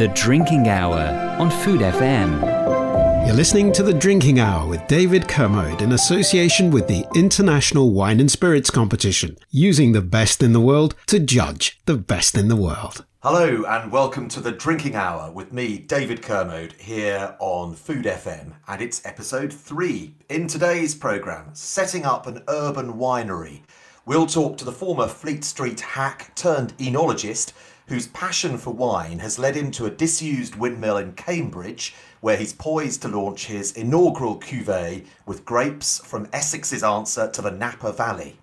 The Drinking Hour on Food FM. You're listening to The Drinking Hour with David Kermode in association with the International Wine and Spirits Competition, using the best in the world to judge the best in the world. Hello and welcome to the Drinking Hour with me, David Kermode, here on Food FM, and it's episode three. In today's programme, setting up an urban winery. We'll talk to the former Fleet Street hack turned enologist whose passion for wine has led him to a disused windmill in Cambridge, where he's poised to launch his inaugural cuvee with grapes from Essex's answer to the Napa Valley.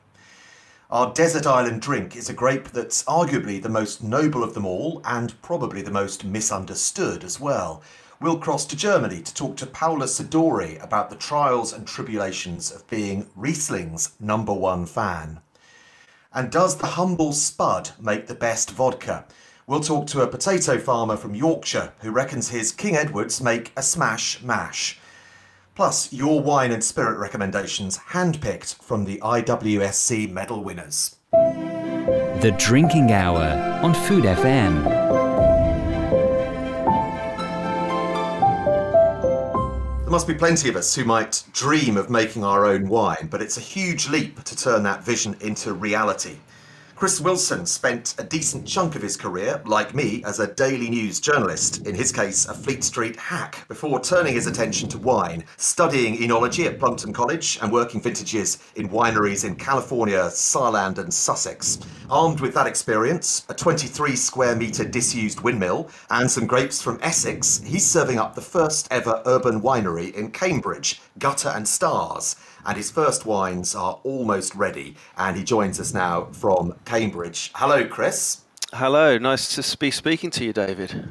Our desert island drink is a grape that's arguably the most noble of them all and probably the most misunderstood as well. We'll cross to Germany to talk to Paula Sidore about the trials and tribulations of being Riesling's number one fan. And does the humble spud make the best vodka? We'll talk to a potato farmer from Yorkshire who reckons his King Edwards make a smash mash. Plus, your wine and spirit recommendations handpicked from the IWSC medal winners. The Drinking Hour on Food FM. There must be plenty of us who might dream of making our own wine, but it's a huge leap to turn that vision into reality. Chris Wilson spent a decent chunk of his career, like me, as a daily news journalist, in his case, a Fleet Street hack, before turning his attention to wine, studying enology at Plumpton College and working vintages in wineries in California, Saarland, and Sussex. Armed with that experience, a 23 square metre disused windmill, and some grapes from Essex, he's serving up the first ever urban winery in Cambridge, Gutter and Stars and his first wines are almost ready. And he joins us now from Cambridge. Hello, Chris. Hello, nice to be speaking to you, David.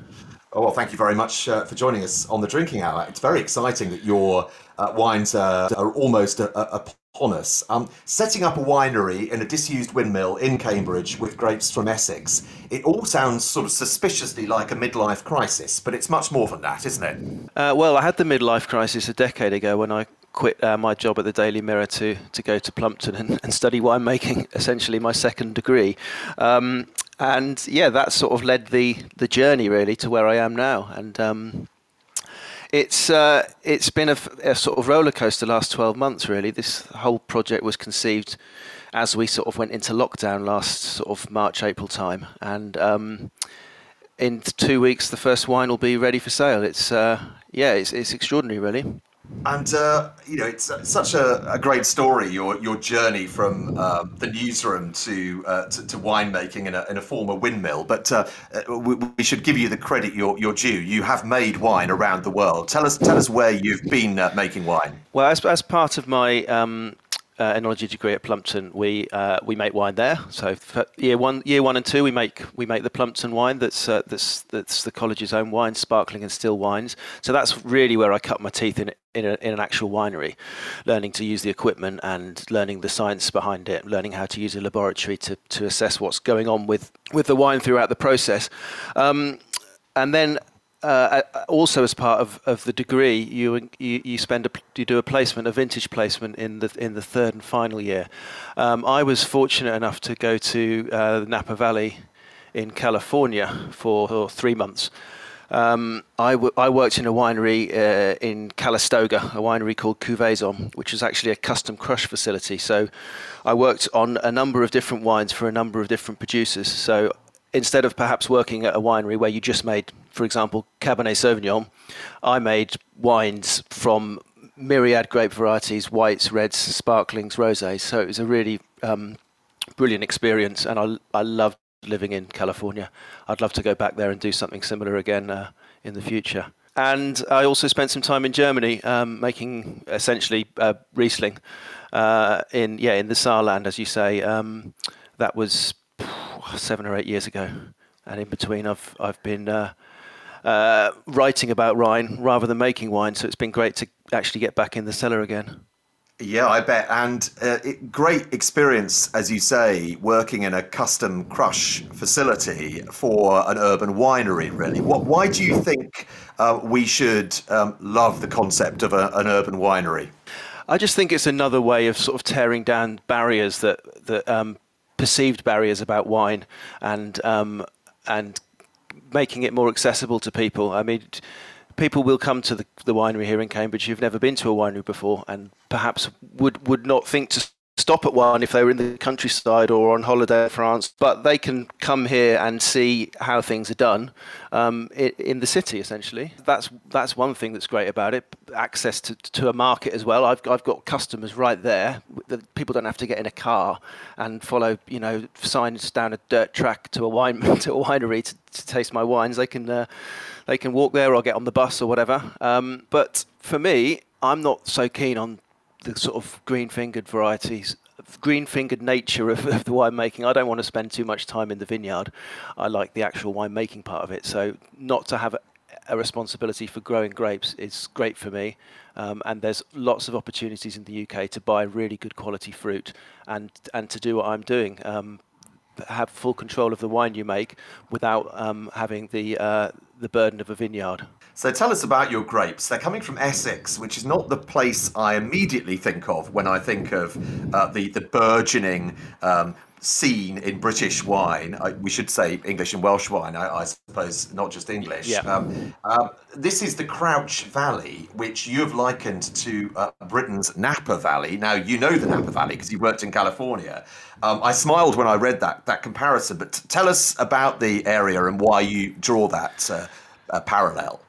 Oh, well, thank you very much uh, for joining us on the drinking hour. It's very exciting that your uh, wines uh, are almost a, a, upon us. Um, setting up a winery in a disused windmill in Cambridge with grapes from Essex, it all sounds sort of suspiciously like a midlife crisis, but it's much more than that, isn't it? Uh, well, I had the midlife crisis a decade ago when I quit uh, my job at the Daily Mirror to to go to Plumpton and, and study winemaking, essentially my second degree. Um, and yeah, that sort of led the the journey really to where I am now. And um, it's uh, it's been a, a, sort of roller coaster last 12 months really. This whole project was conceived as we sort of went into lockdown last sort of March April time, and um, in two weeks the first wine will be ready for sale. It's uh, yeah, it's, it's extraordinary really. And uh, you know, it's uh, such a, a, great story. Your your journey from um, the newsroom to, uh, to, to winemaking in a, in a former windmill. But uh, uh, we, we, should give you the credit you're, you're due. You have made wine around the world. Tell us tell us where you've been uh, making wine. Well, as, as part of my um, uh, enology degree at Plumpton, we uh, we make wine there. So year one, year one and two, we make we make the Plumpton wine. That's uh, that's that's the college's own wine, sparkling and still wines. So that's really where I cut my teeth in in, a, in an actual winery, learning to use the equipment and learning the science behind it, learning how to use a laboratory to to assess what's going on with with the wine throughout the process. Um, and then uh, also as part of, of the degree, you, you you spend a, you do a placement, a vintage placement in the in the third and final year. Um, I was fortunate enough to go to uh, the Napa Valley in California for, for three months. Um, I, w- I worked in a winery uh, in Calistoga, a winery called Cuvaison, which is actually a custom crush facility. So I worked on a number of different wines for a number of different producers. So instead of perhaps working at a winery where you just made, for example, Cabernet Sauvignon, I made wines from myriad grape varieties, whites, reds, sparklings, rosés. So it was a really um, brilliant experience, and I, I loved living in California. I'd love to go back there and do something similar again uh, in the future. And I also spent some time in Germany um, making essentially uh, Riesling uh, in yeah in the Saarland, as you say. Um, that was seven or eight years ago, and in between, I've I've been uh, uh, writing about wine rather than making wine. So it's been great to actually get back in the cellar again. Yeah, I bet. And uh, it, great experience, as you say, working in a custom crush facility for an urban winery, really. What, why do you think uh, we should um, love the concept of a, an urban winery? I just think it's another way of sort of tearing down barriers that, that um, perceived barriers about wine and um, and making it more accessible to people. I mean, people will come to the, the winery here in Cambridge who've never been to a winery before and perhaps would, would not think to stop at one if they were in the countryside or on holiday in France, but they can come here and see how things are done um, in, the city. Essentially, that's that's one thing that's great about it. Access to, to a market as well. I've I've got customers right there. People don't have to get in a car and follow you know signs down a dirt track to a wine to a winery to, to taste my wines. They can. Uh, they can walk there or get on the bus or whatever. Um, but for me, I'm not so keen on the sort of green fingered varieties green fingered nature of, of the winemaking. I don't want to spend too much time in the vineyard. I like the actual winemaking part of it. So not to have a, a responsibility for growing grapes is great for me. Um, and there's lots of opportunities in the UK to buy really good quality fruit and and to do what I'm doing. Um, have full control of the wine you make without um, having the uh, the burden of a vineyard. So tell us about your grapes. They're coming from Essex, which is not the place I immediately think of when I think of uh, the the burgeoning um, scene in British wine. I, we should say English and Welsh wine, I, I suppose, not just English. Yeah. Um, um, this is the Crouch Valley, which you have likened to uh, Britain's Napa Valley. Now you know the Napa Valley because you worked in California. Um, I smiled when I read that that comparison, but t- tell us about the area and why you draw that uh, uh, parallel.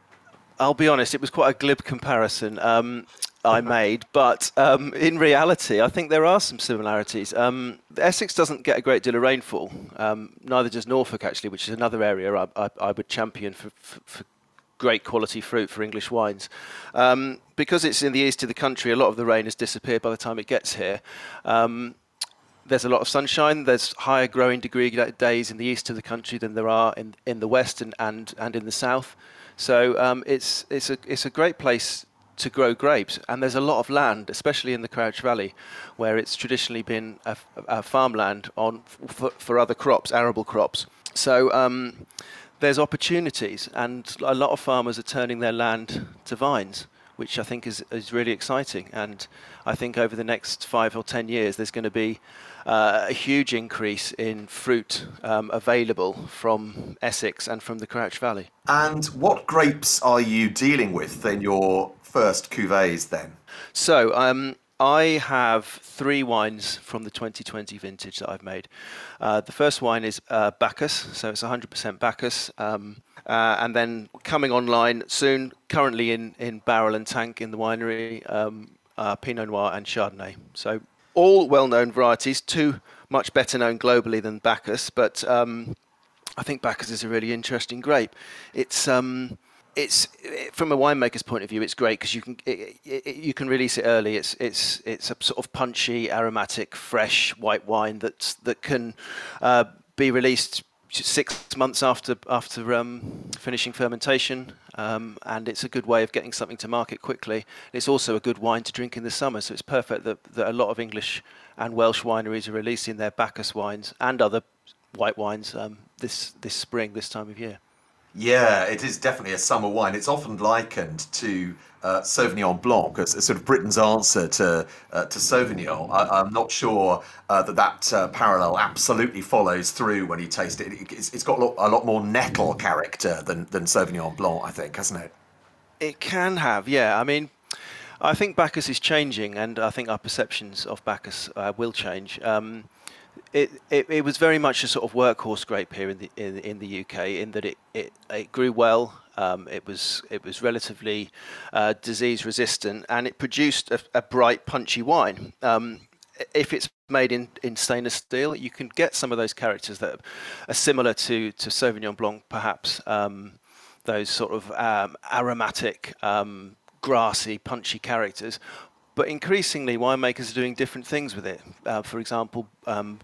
I'll be honest, it was quite a glib comparison um, I made, but um, in reality, I think there are some similarities. Um, Essex doesn't get a great deal of rainfall, um, neither does Norfolk, actually, which is another area I, I, I would champion for, for, for, great quality fruit for English wines. Um, because it's in the east of the country, a lot of the rain has disappeared by the time it gets here um, there's a lot of sunshine. There's higher growing degree days in the east of the country than there are in, in the west and, and, and in the south. So um, it's it's a it's a great place to grow grapes, and there's a lot of land, especially in the Crouch Valley, where it's traditionally been a, a farmland on for, for, other crops, arable crops. So um, there's opportunities, and a lot of farmers are turning their land to vines, which I think is is really exciting. And I think over the next five or ten years, there's going to be uh, a huge increase in fruit um, available from Essex and from the Crouch Valley. And what grapes are you dealing with in your first cuvées then? So, um, I have three wines from the 2020 vintage that I've made. Uh, the first wine is uh, Bacchus, so it's 100% Bacchus. Um, uh, and then coming online soon, currently in, in barrel and tank in the winery, um, uh, Pinot Noir and Chardonnay. So all well-known varieties, two much better known globally than Bacchus, but um, I think Bacchus is a really interesting grape. It's um, it's from a winemaker's point of view, it's great because you can it, it, you can release it early. It's it's it's a sort of punchy, aromatic, fresh white wine that that can uh, be released six months after after um, finishing fermentation, um, and it's a good way of getting something to market quickly. It's also a good wine to drink in the summer, so it's perfect that, that a lot of English and Welsh wineries are releasing their Bacchus wines and other white wines um, this this spring, this time of year. Yeah, it is definitely a summer wine. It's often likened to uh, Sauvignon Blanc as, sort of Britain's answer to uh, to Sauvignon. I, am not sure uh, that that uh, parallel absolutely follows through when you taste it. It's, it's got a lot, a lot, more nettle character than than Sauvignon Blanc, I think, hasn't it? It can have, yeah. I mean, I think Bacchus is changing, and I think our perceptions of Bacchus uh, will change. Um, it, it, it, was very much a sort of workhorse grape here in the in, in the UK in that it, it, it grew well. Um, it was it was relatively uh, disease resistant and it produced a, a bright, punchy wine. Um, if it's made in, in stainless steel, you can get some of those characters that are similar to to Sauvignon Blanc, perhaps um, those sort of um, aromatic, um, grassy, punchy characters, but increasingly, winemakers are doing different things with it. Uh, for example, um,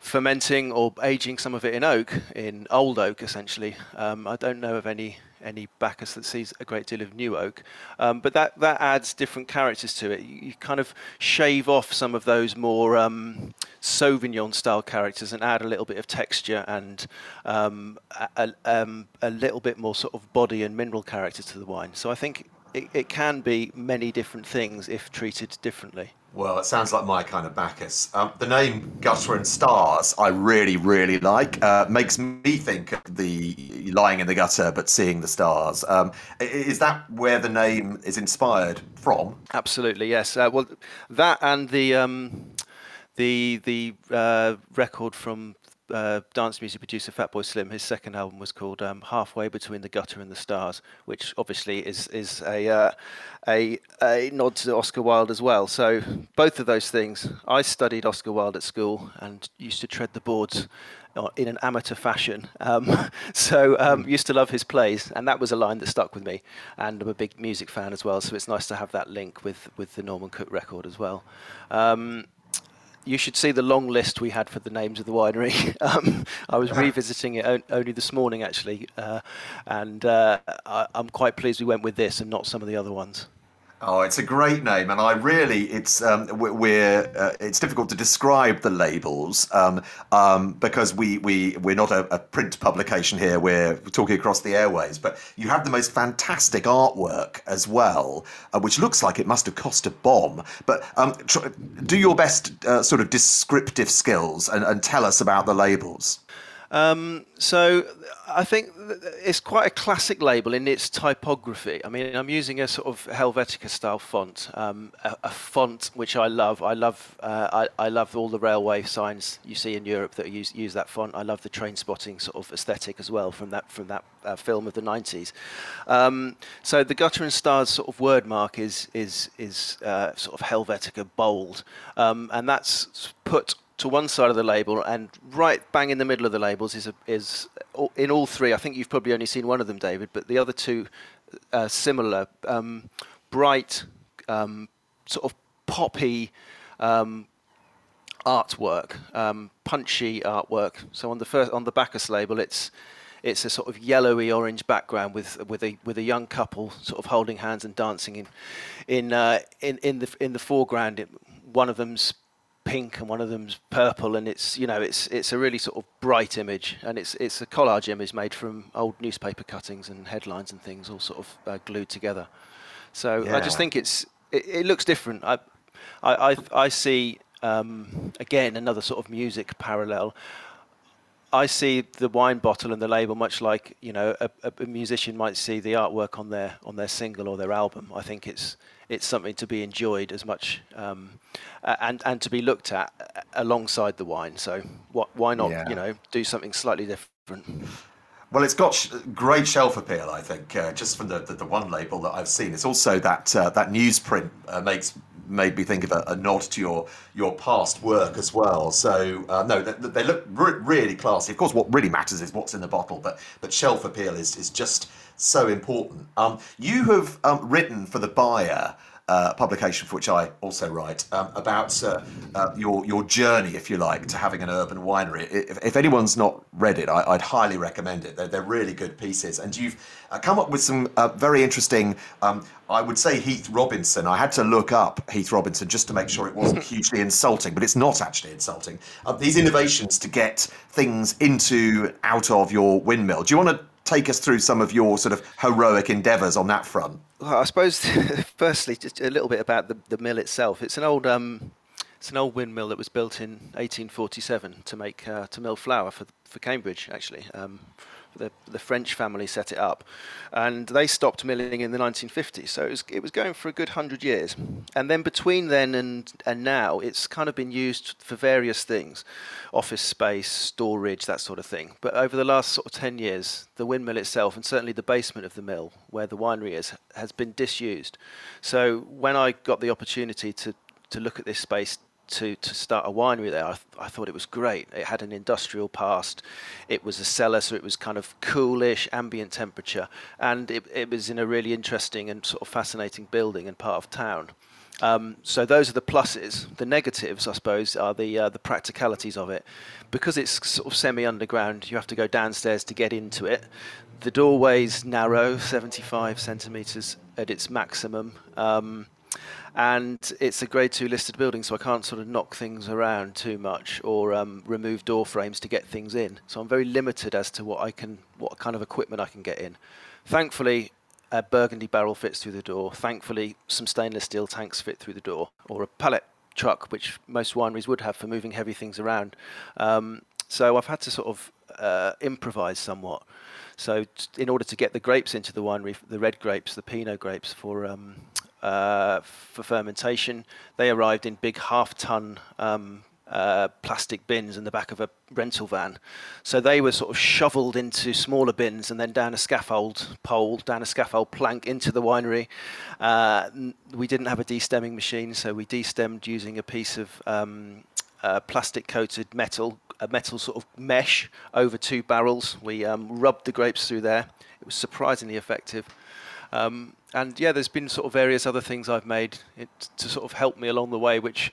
fermenting or aging some of it in oak, in old oak, essentially. Um, I don't know of any any Bacchus that sees a great deal of new oak, um, but that that adds different characters to it. You, you kind of shave off some of those more um, Sauvignon style characters and add a little bit of texture and um, a, a, um, a little bit more sort of body and mineral character to the wine. So I think it, it can be many different things if treated differently. Well, it sounds like my kind of Bacchus. Um, the name Gutter and Stars, I really, really like. Uh, makes me think of the lying in the gutter but seeing the stars. Um, is that where the name is inspired from? Absolutely, yes. Uh, well, that and the um, the the uh, record from uh, dance music producer Fatboy Slim, his second album was called um, "Halfway Between the Gutter and the Stars," which obviously is is a uh, a a nod to Oscar Wilde as well. So both of those things. I studied Oscar Wilde at school and used to tread the boards uh, in an amateur fashion. Um, so um, used to love his plays, and that was a line that stuck with me. And I'm a big music fan as well, so it's nice to have that link with with the Norman Cook record as well. Um, you should see the long list we had for the names of the winery. um, I was revisiting it on, only this morning, actually, uh, and uh, I, I'm quite pleased we went with this and not some of the other ones. Oh, it's a great name, and I really it's um, we're uh, it's difficult to describe the labels um, um, because we we we're not a, a, print publication here. We're talking across the airways, but you have the most fantastic artwork as well, uh, which looks like it must have cost a bomb. But um, tr- do your best uh, sort of descriptive skills and, and tell us about the labels. Um, so I think it's quite a classic label in its typography. I mean, I'm using a sort of Helvetica style font, um, a, a, font which I love. I love uh, I, I, love all the railway signs you see in Europe that use use that font. I love the train spotting sort of aesthetic as well from that from that uh, film of the 90s. Um, so the Gutter and Stars sort of word mark is is is uh, sort of Helvetica bold, um, and that's put to one side of the label, and right bang in the middle of the labels is a, is in all three. I think you've probably only seen one of them, David, but the other two uh, similar, um, bright, um, sort of poppy um, artwork, um, punchy artwork. So on the first on the Bacchus label, it's it's a sort of yellowy orange background with with a with a young couple sort of holding hands and dancing in in uh, in in the in the foreground. It, one of them's pink and one of them's purple, and it's you know it's it's a really sort of bright image, and it's it's a collage image made from old newspaper cuttings and headlines and things all sort of uh, glued together. So yeah. I just think it's it, it, looks different. I I I, I see um, again another sort of music parallel. I see the wine bottle and the label much like you know a, a, musician might see the artwork on their on their single or their album. I think it's it's something to be enjoyed as much um, and and to be looked at alongside the wine. So what, why not yeah. you know do something slightly different? Well, it's got sh- great shelf appeal, I think, uh, just from the, the, the, one label that I've seen. It's also that uh, that newsprint uh, makes made me think of a, a, nod to your your past work as well. So uh, no, they, they look re- really classy. Of course, what really matters is what's in the bottle, but but shelf appeal is is just so important. Um, you have um, written for the buyer uh, publication for which I also write um, about uh, uh, your your journey, if you like, to having an urban winery. If, if anyone's not read it, I, would highly recommend it. They're, they're, really good pieces, and you've uh, come up with some uh, very interesting. Um, I would say Heath Robinson. I had to look up Heath Robinson just to make sure it wasn't hugely insulting, but it's not actually insulting. These innovations to get things into out of your windmill. Do you want to take us through some of your sort of heroic endeavours on that front? Well, I suppose, firstly, just a little bit about the, the mill itself. It's an old um, it's an old windmill that was built in 1847 to make uh, to mill flour for for Cambridge, actually. Um, the, the French family set it up, and they stopped milling in the 1950s. So it was, it was going for a good hundred years, and then between then and and now, it's kind of been used for various things, office space, storage, that sort of thing. But over the last sort of 10 years, the windmill itself, and certainly the basement of the mill where the winery is, has been disused. So when I got the opportunity to to look at this space to, to start a winery there, I, th- I thought it was great. It had an industrial past. It was a cellar, so it was kind of coolish, ambient temperature, and it, it was in a really interesting and sort of fascinating building and part of town. Um, so those are the pluses. The negatives, I suppose, are the uh, the practicalities of it. Because it's sort of semi-underground, you have to go downstairs to get into it. The doorway's narrow, 75 centimeters at its maximum. Um, and it's a grade two listed building, so I can't sort of knock things around too much or um, remove door frames to get things in. So I'm very limited as to what I can, what kind of equipment I can get in. Thankfully, a Burgundy barrel fits through the door. Thankfully, some stainless steel tanks fit through the door, or a pallet truck, which most wineries would have for moving heavy things around. Um, so I've had to sort of uh, improvise somewhat. So t- in order to get the grapes into the winery, the red grapes, the Pinot grapes for um, uh, for fermentation, they arrived in big half-ton um, uh, plastic bins in the back of a rental van. So they were sort of shoveled into smaller bins and then down a scaffold pole, down a scaffold plank into the winery. Uh, we didn't have a destemming machine, so we destemmed using a piece of um, uh, plastic coated metal, a metal sort of mesh over two barrels. We um, rubbed the grapes through there. It was surprisingly effective. Um, and yeah, there's been sort of various other things I've made it, to sort of help me along the way, which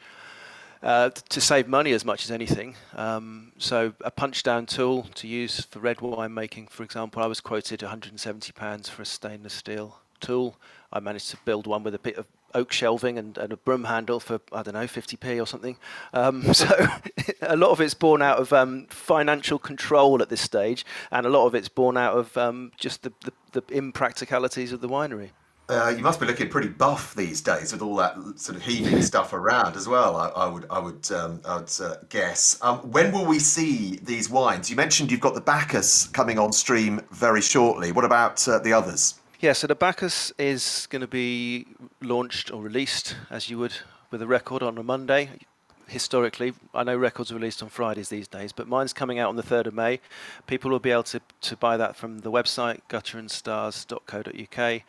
uh, to save money as much as anything. Um, so a punch down tool to use for red wine making, for example, I was quoted 170 pounds for a stainless steel tool. I managed to build one with a bit of oak shelving and, and a broom handle for I don't know 50p or something. Um, so a lot of it's born out of um, financial control at this stage, and a lot of it's born out of um, just the, the, the impracticalities of the winery. Uh, you must be looking pretty buff these days with all that sort of heaving stuff around as well. I, I would, I would, um, I would uh, guess. Um, when will we see these wines? You mentioned you've got the Bacchus coming on stream very shortly. What about uh, the others? Yeah, so the Bacchus is going to be launched or released as you would with a record on a Monday. Historically, I know records are released on Fridays these days, but mine's coming out on the 3rd of May. People will be able to, to buy that from the website gutterandstars.co.uk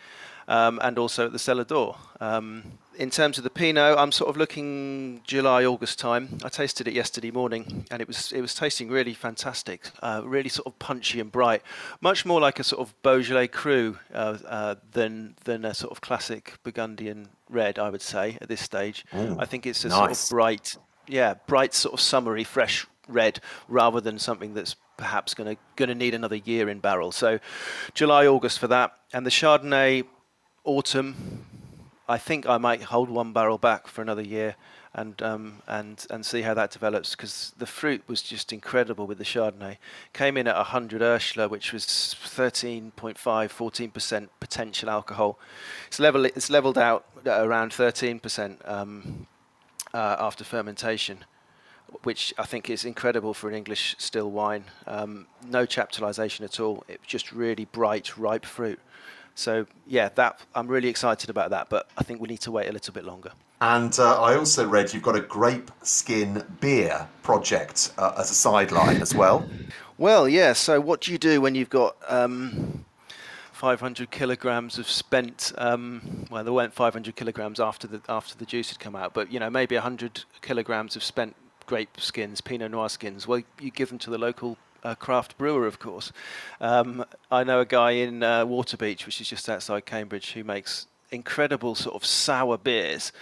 um, and also at the cellar door. Um, in terms of the Pinot, I'm sort of looking July, August time. I tasted it yesterday morning, and it was it was tasting really fantastic, uh, really sort of punchy and bright, much more like a sort of Beaujolais Cru uh, uh, than than a sort of classic Burgundian red. I would say at this stage, Ooh, I think it's a nice. sort of bright, yeah, bright sort of summery, fresh red, rather than something that's perhaps going to going to need another year in barrel. So, July, August for that, and the Chardonnay autumn, I think I might hold one barrel back for another year and um, and and see how that develops because the fruit was just incredible with the Chardonnay. Came in at 100 Oechsle, which was 13.5, 14% potential alcohol. It's level it's leveled out around 13% um, uh, after fermentation, which I think is incredible for an English still wine. Um, no chaptalization at all. It's just really bright, ripe fruit. So yeah, that I'm really excited about that, but I think we need to wait a little bit longer. And uh, I also read you've got a grape skin beer project uh, as a sideline as well. Well, yeah. So what do you do when you've got um, 500 kilograms of spent? Um, well, there weren't 500 kilograms after the after the juice had come out, but you know maybe 100 kilograms of spent grape skins, Pinot Noir skins. Well, you give them to the local uh, craft brewer, of course. Um, I know a guy in uh, Waterbeach, which is just outside Cambridge, who makes incredible sort of sour beers.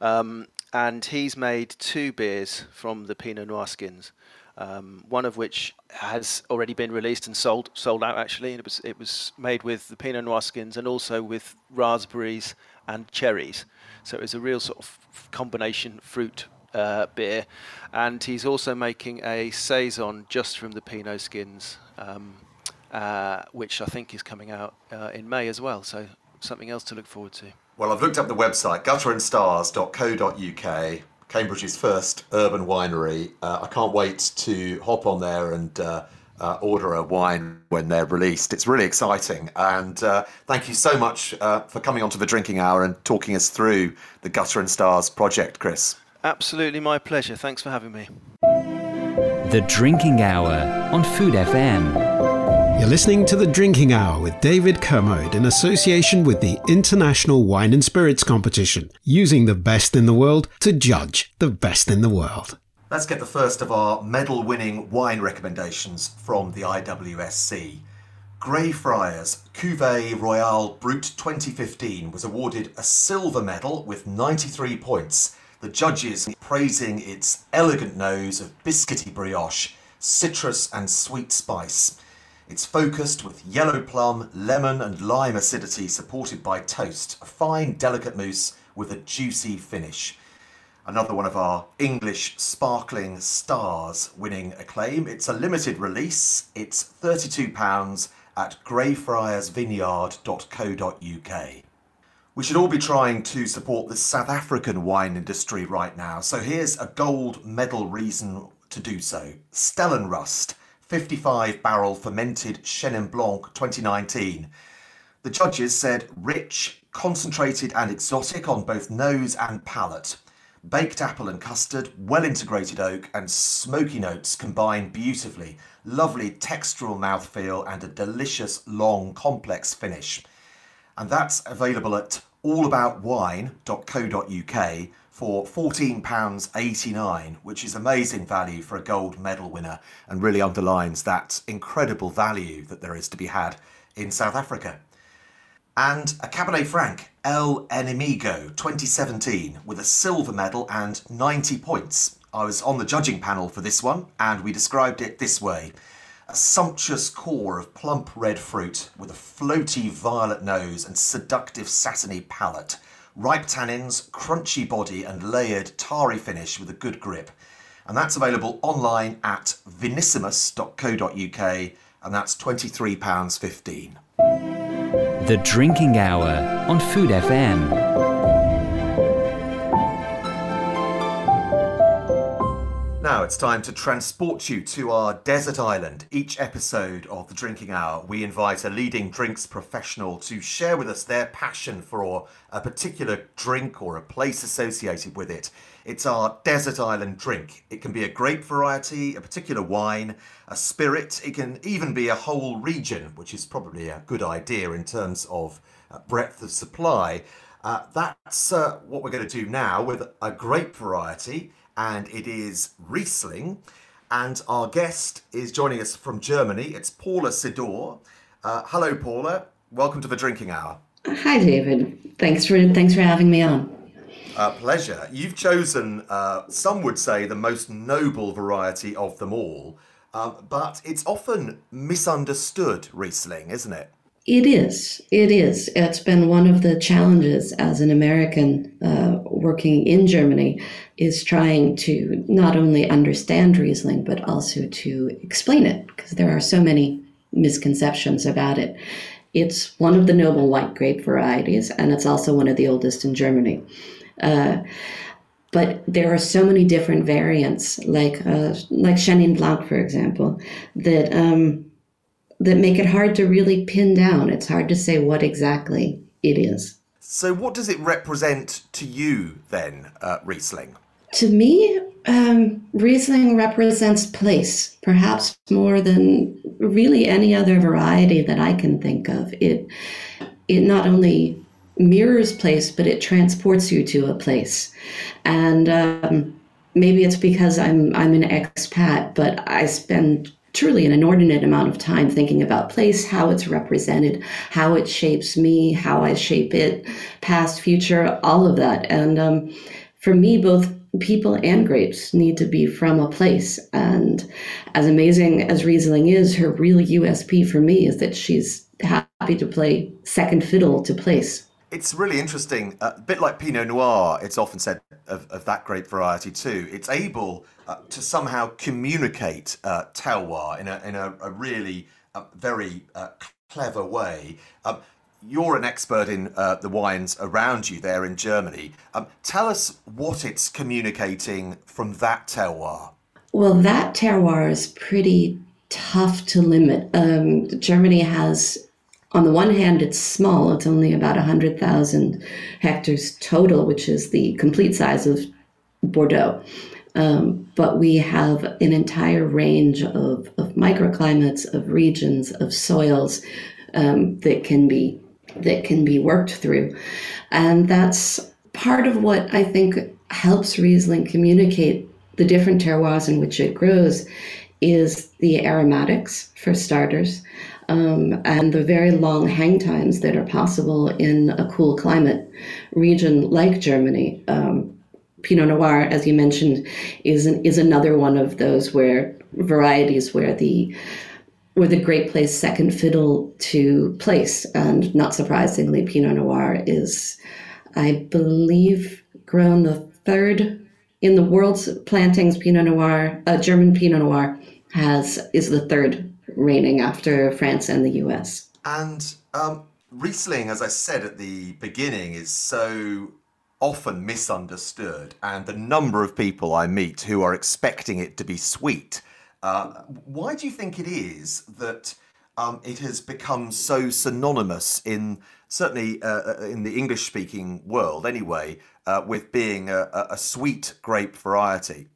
Um, and he's made two beers from the Pinot Noir skins. Um, one of which has already been released and sold sold out actually. And it was it was made with the Pinot Noir skins and also with raspberries and cherries. So it was a real sort of combination fruit uh, beer, and he's also making a saison just from the Pinot skins, um, uh, which I think is coming out uh, in May as well. So something else to look forward to. Well, I've looked up the website, gutterandstars.co.uk, Cambridge's first urban winery. Uh, I can't wait to hop on there and uh, uh, order a wine when they're released. It's really exciting. And uh, thank you so much uh, for coming onto the drinking hour and talking us through the Gutter and Stars project, Chris. Absolutely my pleasure. Thanks for having me. The Drinking Hour on Food FM. You're listening to The Drinking Hour with David Kermode in association with the International Wine and Spirits Competition, using the best in the world to judge the best in the world. Let's get the first of our medal winning wine recommendations from the IWSC. Greyfriars Cuvée Royale Brut 2015 was awarded a silver medal with 93 points. The judges praising its elegant nose of biscuity brioche, citrus, and sweet spice. It's focused with yellow plum, lemon, and lime acidity supported by toast, a fine, delicate mousse with a juicy finish. Another one of our English sparkling stars winning acclaim. It's a limited release. It's £32 at greyfriarsvineyard.co.uk. We should all be trying to support the South African wine industry right now, so here's a gold medal reason to do so. Stellenrust, 55 barrel fermented Chenin Blanc 2019. The judges said rich, concentrated, and exotic on both nose and palate. Baked apple and custard, well integrated oak, and smoky notes combine beautifully. Lovely textural mouthfeel and a delicious, long, complex finish and that's available at allaboutwine.co.uk for £14.89, which is amazing value for a gold medal winner and really underlines that incredible value that there is to be had in South Africa. And a Cabernet Franc El Enemigo 2017 with a silver medal and 90 points. I was on the judging panel for this one and we described it this way a sumptuous core of plump red fruit with a floaty violet nose and seductive satiny palate. Ripe tannins, crunchy body, and layered tarry finish with a good grip. And that's available online at vinissimus.co.uk, and that's £23.15. The Drinking Hour on Food FM. Now it's time to transport you to our desert island. Each episode of the Drinking Hour, we invite a leading drinks professional to share with us their passion for a particular drink or a place associated with it. It's our desert island drink. It can be a grape variety, a particular wine, a spirit, it can even be a whole region, which is probably a good idea in terms of uh, breadth of supply. Uh, that's uh, what we're going to do now with a grape variety and it is Riesling. And our guest is joining us from Germany. It's Paula Sidore. Uh, hello, Paula. Welcome to the Drinking Hour. Hi, David. Thanks for thanks for having me on. Uh, pleasure. You've chosen, uh, some would say, the most noble variety of them all, um, but it's often misunderstood, Riesling, isn't it? It is. It is. It's been one of the challenges as an American uh, working in Germany is trying to not only understand Riesling but also to explain it because there are so many misconceptions about it. It's one of the noble white grape varieties, and it's also one of the oldest in Germany. Uh, but there are so many different variants, like uh, like Chenin Blanc, for example, that um, that make it hard to really pin down. It's hard to say what exactly it is. So, what does it represent to you then, uh, Riesling? To me, um, Riesling represents place, perhaps more than really any other variety that I can think of. It it not only mirrors place, but it transports you to a place, and um, maybe it's because I'm I'm an expat, but I spend truly an inordinate amount of time thinking about place, how it's represented, how it shapes me, how I shape it, past, future, all of that. And um, for me, both people and grapes need to be from a place. And as amazing as Riesling is, her real USP for me is that she's happy to play second fiddle to place. It's really interesting. Uh, a bit like Pinot Noir, it's often said of, of that grape variety too. It's able uh, to somehow communicate uh, terroir in a, in a, a really uh, very uh, clever way. Um, you're an expert in uh, the wines around you there in Germany. Um, tell us what it's communicating from that terroir. Well, that terroir is pretty tough to limit. Um, Germany has on the one hand, it's small, it's only about 100,000 hectares total, which is the complete size of Bordeaux. Um, but we have an entire range of, of microclimates, of regions, of soils um, that can be that can be worked through, and that's part of what I think helps Riesling communicate the different terroirs in which it grows is the aromatics for starters um, and the very long hang times that are possible in a cool climate region like Germany. Um, Pinot Noir, as you mentioned, is an, is another one of those where varieties where the where the grape plays second fiddle to place, and not surprisingly, Pinot Noir is, I believe, grown the third in the world's plantings. Pinot Noir, uh, German Pinot Noir, has is the third reigning after France and the US. And um, Riesling, as I said at the beginning, is so often misunderstood, and the number of people I meet who are expecting it to be sweet. Uh, why do you think it is that um, it has become so synonymous in certainly uh, uh in the English-speaking world, anyway, uh, with being a, a, sweet grape variety?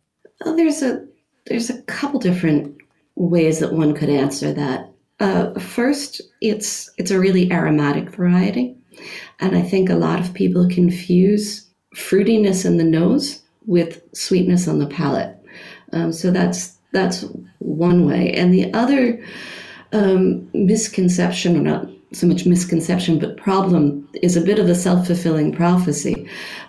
Well, there's a there's a couple different ways that one could answer that. Uh, first, it's it's a really aromatic variety, and I think a lot of people confuse fruitiness in the nose with sweetness on the palate. Um, so that's that's one way, and the other um, misconception, or not so much misconception, but problem is a bit of a self fulfilling prophecy.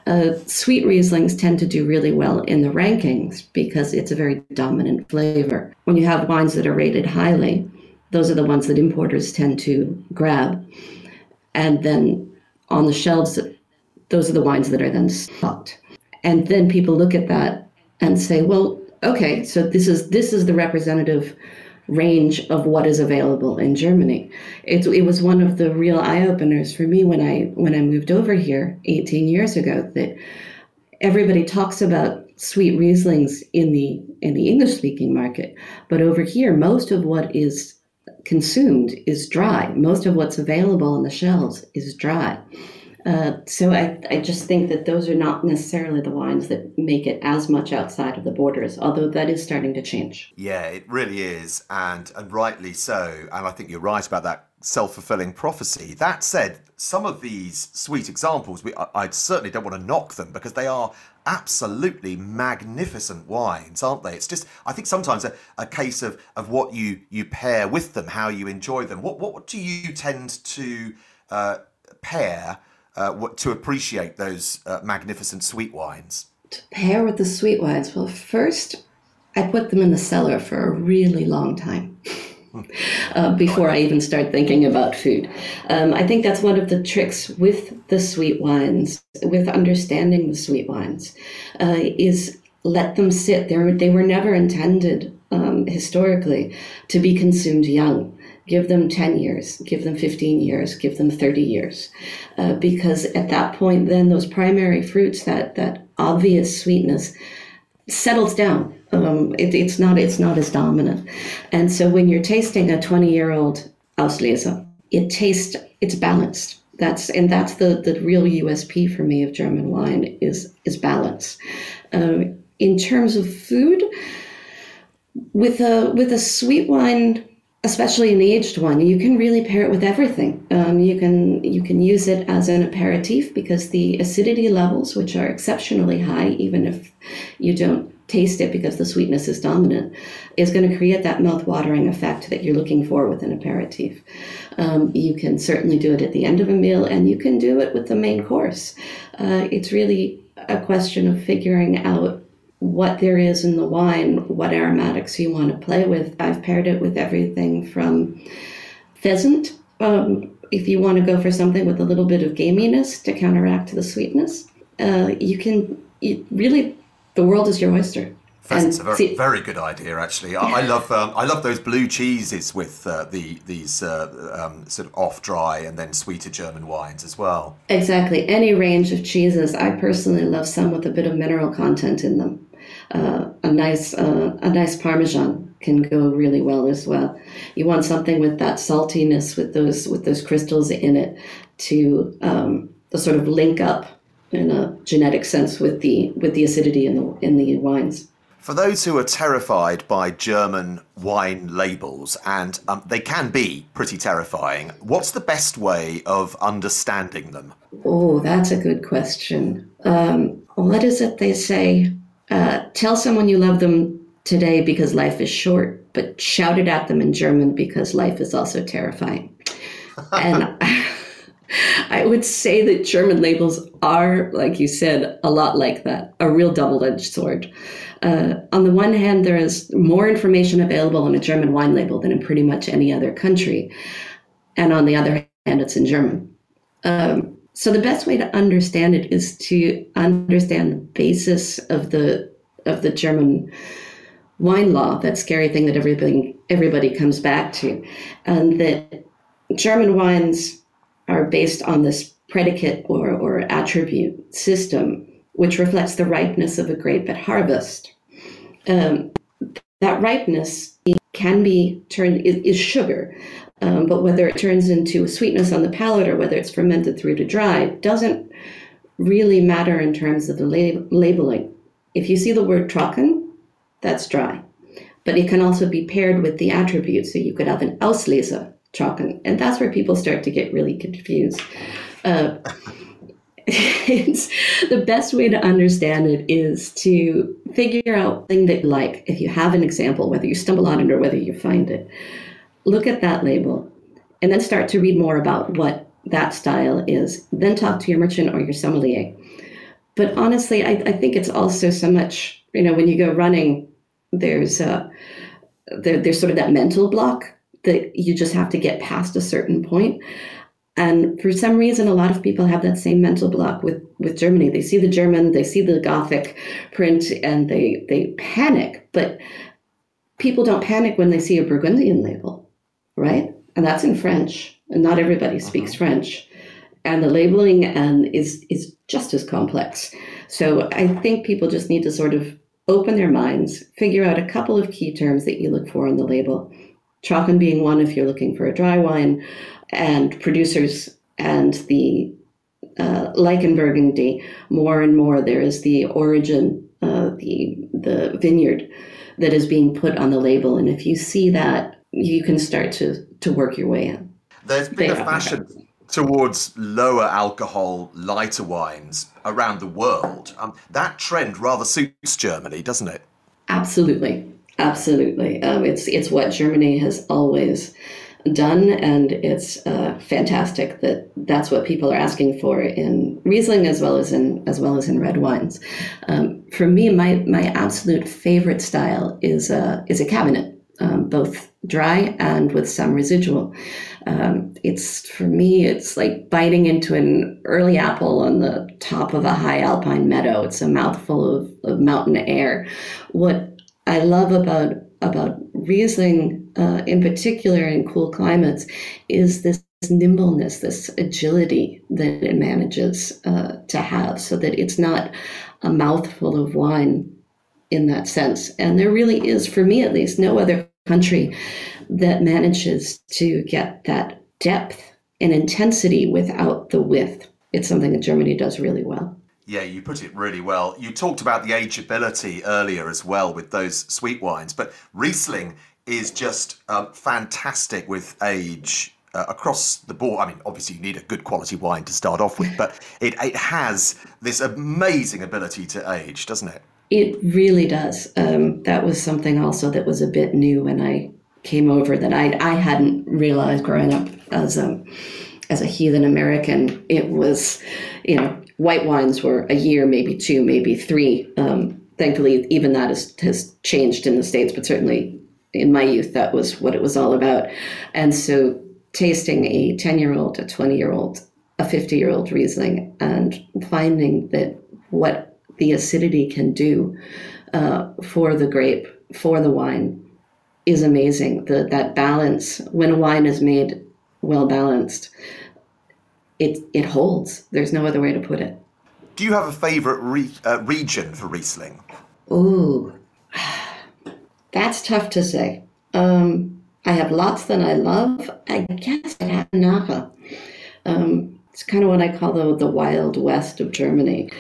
Uh, sweet Rieslings tend to do really well in the rankings because it's a very dominant flavor. When you have wines that are rated highly, those are the ones that importers tend to grab. And then on the shelves, those are the wines that are then stocked. And then people look at that and say, well, okay, so this is this is the representative range of what is available in Germany. It, it was one of the real eye openers for me when I when I moved over here 18 years ago that everybody talks about sweet Rieslings in the in the English speaking market, but over here most of what is consumed is dry. Most of what's available on the shelves is dry. Uh, so I, I just think that those are not necessarily the wines that make it as much outside of the borders, although that is starting to change. Yeah, it really is, and and rightly so. And I think you're right about that self-fulfilling prophecy. That said, some of these sweet examples, we, I, I certainly don't want to knock them because they are absolutely magnificent wines, aren't they? It's just, I think sometimes a, a case of, of what you, you pair with them, how you enjoy them. What, what do you tend to uh, pair uh, to appreciate those uh, magnificent sweet wines? To pair with the sweet wines, well, first I put them in the cellar for a really long time. Uh, before I even start thinking about food. Um, I think that's one of the tricks with the sweet wines, with understanding the sweet wines, uh, is let them sit. They they were never intended um, historically to be consumed young give them 10 years, give them 15 years, give them 30 years. Uh, because at that point, then those primary fruits, that, that obvious sweetness, settles down. Um, it, it's not it's not as dominant, and so when you're tasting a 20 year old Auslese, it tastes it's balanced. That's and that's the the real USP for me of German wine is is balance. Um, in terms of food, with a with a sweet wine especially an aged one, you can really pair it with everything. Um, you can you can use it as an aperitif because the acidity levels, which are exceptionally high, even if you don't taste it because the sweetness is dominant, is going to create that mouth-watering effect that you're looking for with an aperitif. Um, you can certainly do it at the end of a meal, and you can do it with the main course. Uh, it's really a question of figuring out what there is in the wine, what aromatics you want to play with. I've paired it with everything from pheasant. Um, if you want to go for something with a little bit of gaminess to counteract the sweetness, uh, you can you, really the world is your oyster. Pheasant's a very, very good idea, actually. I, I love um, I love those blue cheeses with uh, the these uh, um, sort of off dry and then sweeter German wines as well. Exactly, any range of cheeses. I personally love some with a bit of mineral content in them uh, a nice uh, a nice parmesan can go really well as well. You want something with that saltiness with those with those crystals in it to um, to sort of link up in a genetic sense with the with the acidity in the in the wines. For those who are terrified by German wine labels, and um, they can be pretty terrifying, what's the best way of understanding them? Oh, that's a good question. Um, what is it they say? Uh, tell someone you love them today because life is short, but shout it at them in German because life is also terrifying. and I would say that German labels are, like you said, a lot like that, a real double edged sword. Uh, on the one hand, there is more information available on a German wine label than in pretty much any other country. And on the other hand, it's in German. Um, so the best way to understand it is to understand the basis of the of the German wine law. That scary thing that everybody everybody comes back to, and that German wines are based on this predicate or, or attribute system, which reflects the ripeness of a grape at harvest. Um, that ripeness can be turned is, is sugar, um, but whether it turns into a sweetness on the palate or whether it's fermented through to dry doesn't really matter in terms of the lab- labeling. If you see the word trocken, that's dry. But it can also be paired with the attribute. So you could have an Auslese trocken. And that's where people start to get really confused. Uh, it's the best way to understand it is to figure out thing that you like. If you have an example, whether you stumble on it or whether you find it, look at that label and then start to read more about what that style is. Then talk to your merchant or your sommelier. But honestly, I, I think it's also so much, you know, when you go running, there's a, there, there's sort of that mental block that you just have to get past a certain point. And for some reason, a lot of people have that same mental block with, with Germany. They see the German, they see the Gothic print, and they they panic. But people don't panic when they see a Burgundian label, right? And that's in French, and not everybody speaks uh-huh. French. And the labeling and is is just as complex. So I think people just need to sort of open their minds, figure out a couple of key terms that you look for on the label. Trocken being one if you're looking for a dry wine, and producers and the uh, like in Burgundy, more and more there is the origin, uh, the the vineyard that is being put on the label, and if you see that, you can start to to work your way in. There's been they a fashion towards lower alcohol, lighter wines around the world. Um, that trend rather suits Germany, doesn't it? Absolutely, absolutely. Um, it's it's what Germany has always done, and it's uh, fantastic that that's what people are asking for in Riesling as well as in as well as in red wines. Um, for me, my my absolute favorite style is a is a Kabinett, um, both dry and with some residual. Um, it's for me, it's like biting into an early apple on the top of a high alpine meadow. It's a mouthful of, of mountain air. What I love about about Riesling, uh, in particular in cool climates, is this nimbleness, this agility that it manages uh, to have, so that it's not a mouthful of wine in that sense. And there really is, for me at least, no other country that manages to get that depth and intensity without the width. It's something that Germany does really well. Yeah, you put it really well. You talked about the ageability earlier as well with those sweet wines, but Riesling is just um, fantastic with age uh, across the board. I mean, obviously, you need a good quality wine to start off with, but it, it has this amazing ability to age, doesn't it? It really does. Um, that was something also that was a bit new when I came over that I, I hadn't realized growing up as a as a heathen American. It was, you know, white wines were a year, maybe two, maybe three. Um, thankfully, even that is, has changed in the States, but certainly in my youth, that was what it was all about. And so, tasting a 10 year old, a 20 year old, a 50 year old Riesling, and finding that what the acidity can do uh, for the grape, for the wine, is amazing. The, that balance, when a wine is made well balanced, it it holds. There's no other way to put it. Do you have a favorite re- uh, region for Riesling? Ooh, that's tough to say. Um, I have lots that I love. I guess I have Nahe. Um, it's kind of what I call the, the wild west of Germany.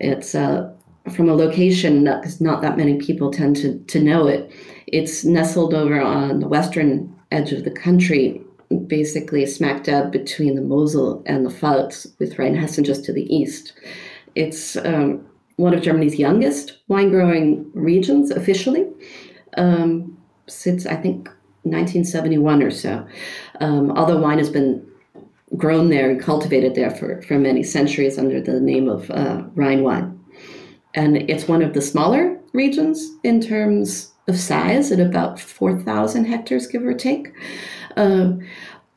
It's uh, from a location because not that many people tend to, to know it. It's nestled over on the western edge of the country basically smack dab between the Mosel and the Pfalz, with Rheinhessen just to the east. It's um, one of Germany's youngest wine growing regions officially, um, since I think 1971 or so. Um, although wine has been grown there and cultivated there for, for many centuries under the name of uh, Rhine wine. And it's one of the smaller regions in terms of size at about 4,000 hectares, give or take. Uh,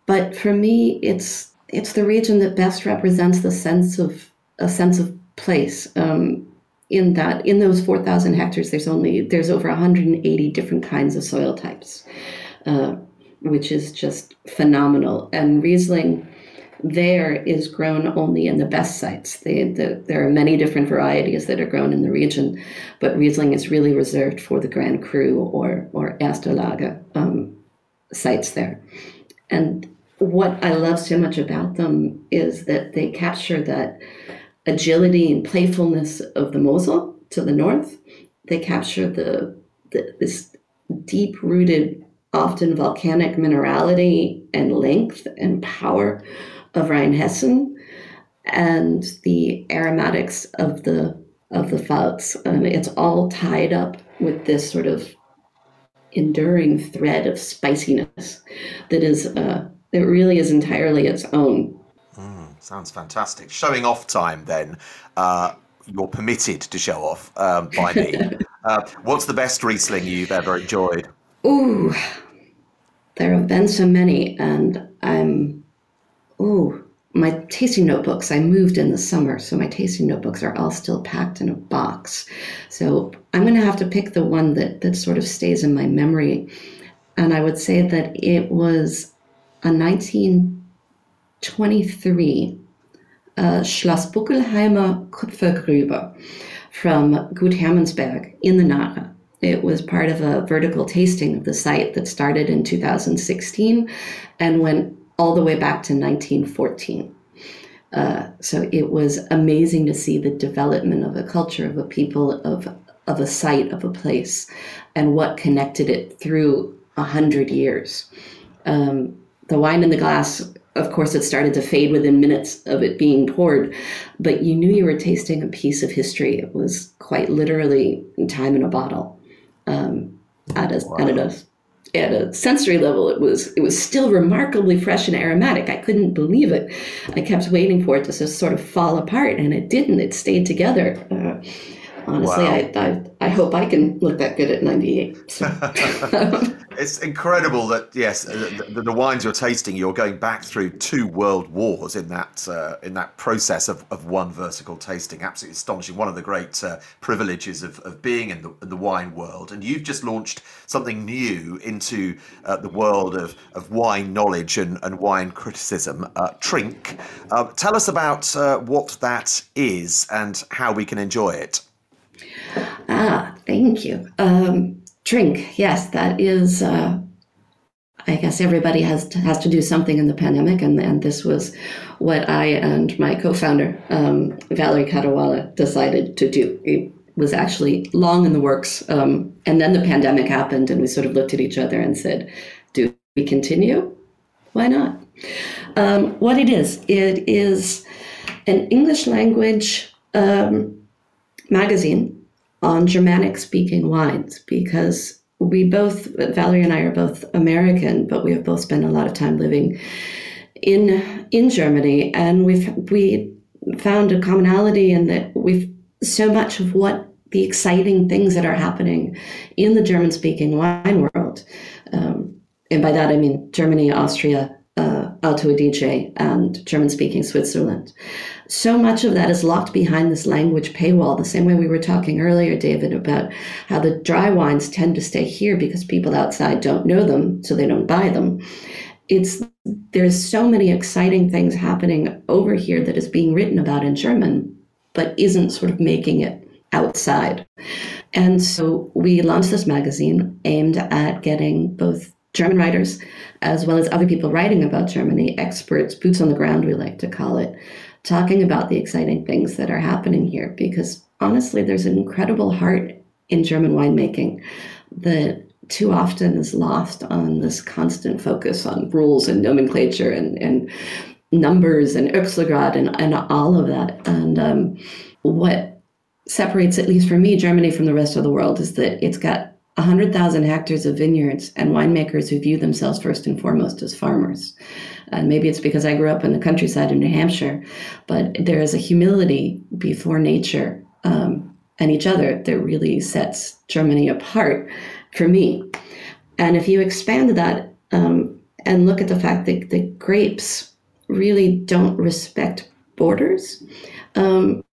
but for me, it's it's the region that best represents the sense of a sense of place. Um, in that, in those 4,000 hectares, there's only there's over 180 different kinds of soil types. uh, which is just phenomenal. And Riesling there is grown only in the best sites. They, the, there are many different varieties that are grown in the region, but Riesling is really reserved for the Grand Cru or, or Erste um, sites there. And what I love so much about them is that they capture that agility and playfulness of the Mosel to the north. They capture the, the this deep rooted, often volcanic minerality and length and power of Rheinhessen and the aromatics of the of the Pfalz. And it's all tied up with this sort of enduring thread of spiciness that is uh, that really is entirely its own. Mm, sounds fantastic. Showing off time then. Uh, you're permitted to show off um, by me. uh, what's the best Riesling you've ever enjoyed? Ooh, there have been so many, and I'm oh, my tasting notebooks, I moved in the summer, so my tasting notebooks are all still packed in a box. So I'm going to have to pick the one that, that sort of stays in my memory. And I would say that it was a 1923 uh, Schloss Böckelheimer Kupfergrube from Gut Hermannsberg in the Nahe. It was part of a vertical tasting of the site that started in 2016 and went all the way back to 1914. Uh, so it was amazing to see the development of a culture, of a people, of of a site, of a place, and what connected it through a hundred years. Um, the wine in the glass, of course, it started to fade within minutes of it being poured, but you knew you were tasting a piece of history. It was quite literally time in a bottle um, at a, wow. at a at a sensory level it was it was still remarkably fresh and aromatic i couldn't believe it i kept waiting for it to just sort of fall apart and it didn't it stayed together uh, honestly wow. I, I, I hope i can look that good at 98 so. it's incredible that yes the, the, the, wines you're tasting you're going back through two world wars in that uh, in that process of, of one vertical tasting. Absolutely astonishing. One of the great uh, privileges of, of being in the, in the wine world. And you've just launched something new into uh, the world of, of wine knowledge and, and wine criticism uh, Trink. Uh, tell us about uh, what that is and how we can enjoy it. Ah thank you. Um, Trink. Yes, that is. Uh, I guess everybody has to, has to do something in the pandemic, and, and this was what I and my co-founder um, Valerie Caruana decided to do. It was actually long in the works, um, and then the pandemic happened, and we sort of looked at each other and said, "Do we continue? Why not?" Um, what it is, it is an English language um, magazine on Germanic speaking wines because we both, Valerie and I are both American, but we have both spent a lot of time living in in Germany, and we've we found a commonality in that we've so much of what the exciting things that are happening in the German speaking wine world, um, and by that I mean Germany, Austria, Alto Adige, and German speaking Switzerland so much of that is locked behind this language paywall, the same way we were talking earlier, David, about how the dry wines tend to stay here because people outside don't know them, so they don't buy them. It's there's so many exciting things happening over here that is being written about in German, but isn't sort of making it outside. And so we launched this magazine aimed at getting both German writers as well as other people writing about Germany, experts, boots on the ground, we like to call it, talking about the exciting things that are happening here because honestly, there's an incredible heart in German winemaking that too often is lost on this constant focus on rules and nomenclature and, and numbers and Oechslegrad and, and all of that. And um, what separates, at least for me, Germany from the rest of the world is that it's got 100,000 hectares of vineyards and winemakers who view themselves first and foremost as farmers. And maybe it's because I grew up in the countryside in New Hampshire, but there is a humility before nature um, and each other that really sets Germany apart for me. And if you expand that um, and look at the fact that the grapes really don't respect borders, um,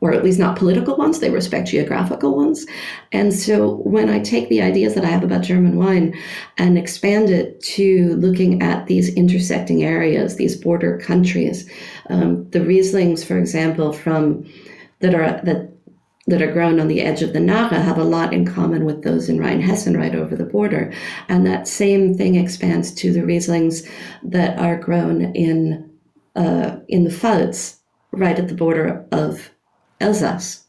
or at least not political ones, they respect geographical ones. And so when I take the ideas that I have about German wine and expand it to looking at these intersecting areas, these border countries, um, the Rieslings, for example, from that are that that are grown on the edge of the Nahe have a lot in common with those in Rheinhessen right over the border. And that same thing expands to the Rieslings that are grown in uh, in the Pfalz, right at the border of Alsace.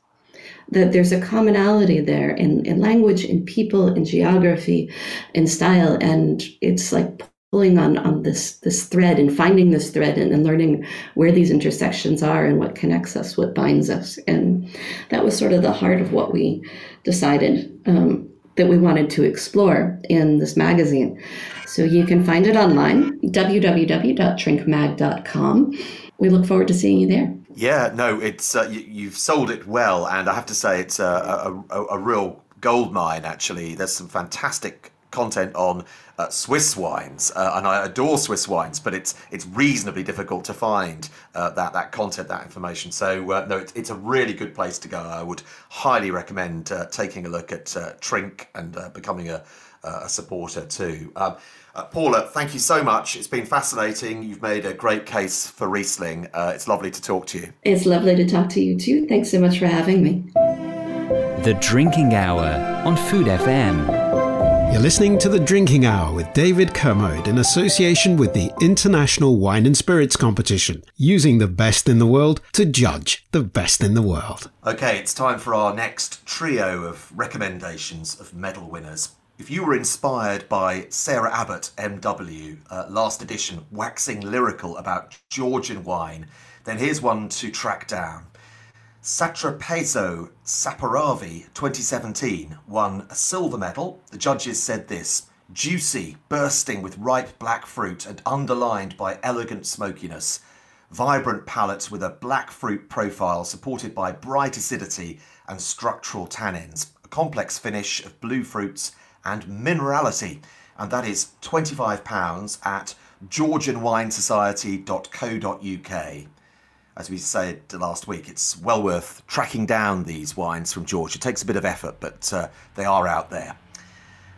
That there's a commonality there in, in language, in people, in geography, in style, and it's like pulling on, on this this thread and finding this thread and, and learning where these intersections are and what connects us, what binds us. And that was sort of the heart of what we decided um, that we wanted to explore in this magazine. So you can find it online, www.drinkmag.com. We look forward to seeing you there. Yeah, no, it's uh, you, have sold it well, and I have to say it's a, a, a, real gold mine. Actually, there's some fantastic content on uh, Swiss wines, uh, and I adore Swiss wines, but it's it's reasonably difficult to find uh, that that content, that information. So uh, no, it's, it's a really good place to go. I would highly recommend uh, taking a look at uh, Trink and becoming a, a supporter too. Um, uh, Paula, thank you so much. It's been fascinating. You've made a great case for Riesling. Uh, it's lovely to talk to you. It's lovely to talk to you too. Thanks so much for having me. The Drinking Hour on Food FM. You're listening to The Drinking Hour with David Kermode in association with the International Wine and Spirits Competition, using the best in the world to judge the best in the world. Okay, it's time for our next trio of recommendations of medal winners. If you were inspired by Sarah Abbott, MW, uh, last edition, waxing lyrical about Georgian wine, then here's one to track down. Satrapezo Saperavi 2017 won a silver medal. The judges said this juicy, bursting with ripe black fruit and underlined by elegant smokiness. Vibrant palate with a black fruit profile supported by bright acidity and structural tannins. A complex finish of blue fruits and minerality. And that is £25 at georgianwinesociety.co.uk. As we said last week, it's well worth tracking down these wines from Georgia. It takes a bit of effort, but uh, they are out there.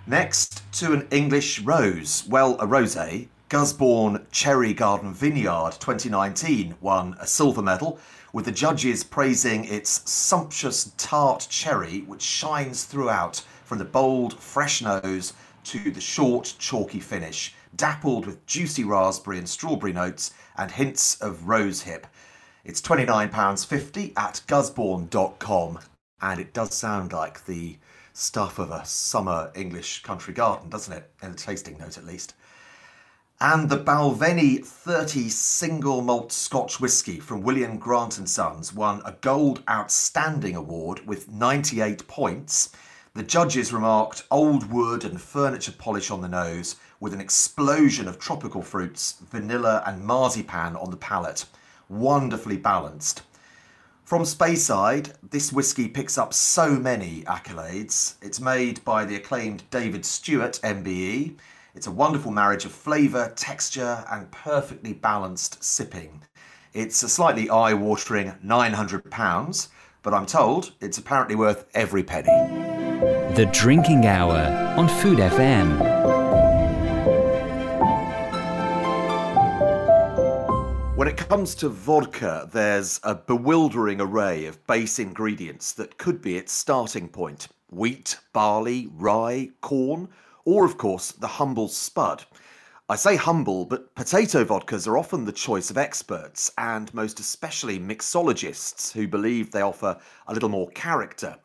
Next, to an English rose. Well, a rosé. Gusbourne Cherry Garden Vineyard 2019 won a silver medal, with the judges praising its sumptuous tart cherry, which shines throughout from the bold, fresh nose to the short, chalky finish, dappled with juicy raspberry and strawberry notes and hints of rose hip. It's £29.50 at gusbourne.com, and it does sound like the stuff of a summer English country garden, doesn't it? In a tasting note, at least. And the Balvenie 30 single malt Scotch whisky from William Grant and Sons won a Gold Outstanding Award with 98 points the judges remarked old wood and furniture polish on the nose, with an explosion of tropical fruits, vanilla, and marzipan on the palate. Wonderfully balanced. From Speyside, this whisky picks up so many accolades. It's made by the acclaimed David Stewart, MBE. It's a wonderful marriage of flavour, texture, and perfectly balanced sipping. It's a slightly eye watering £900, but I'm told it's apparently worth every penny. The Drinking Hour on Food FM. When it comes to vodka, there's a bewildering array of base ingredients that could be its starting point wheat, barley, rye, corn, or of course the humble spud. I say humble, but potato vodkas are often the choice of experts, and most especially mixologists who believe they offer a little more character.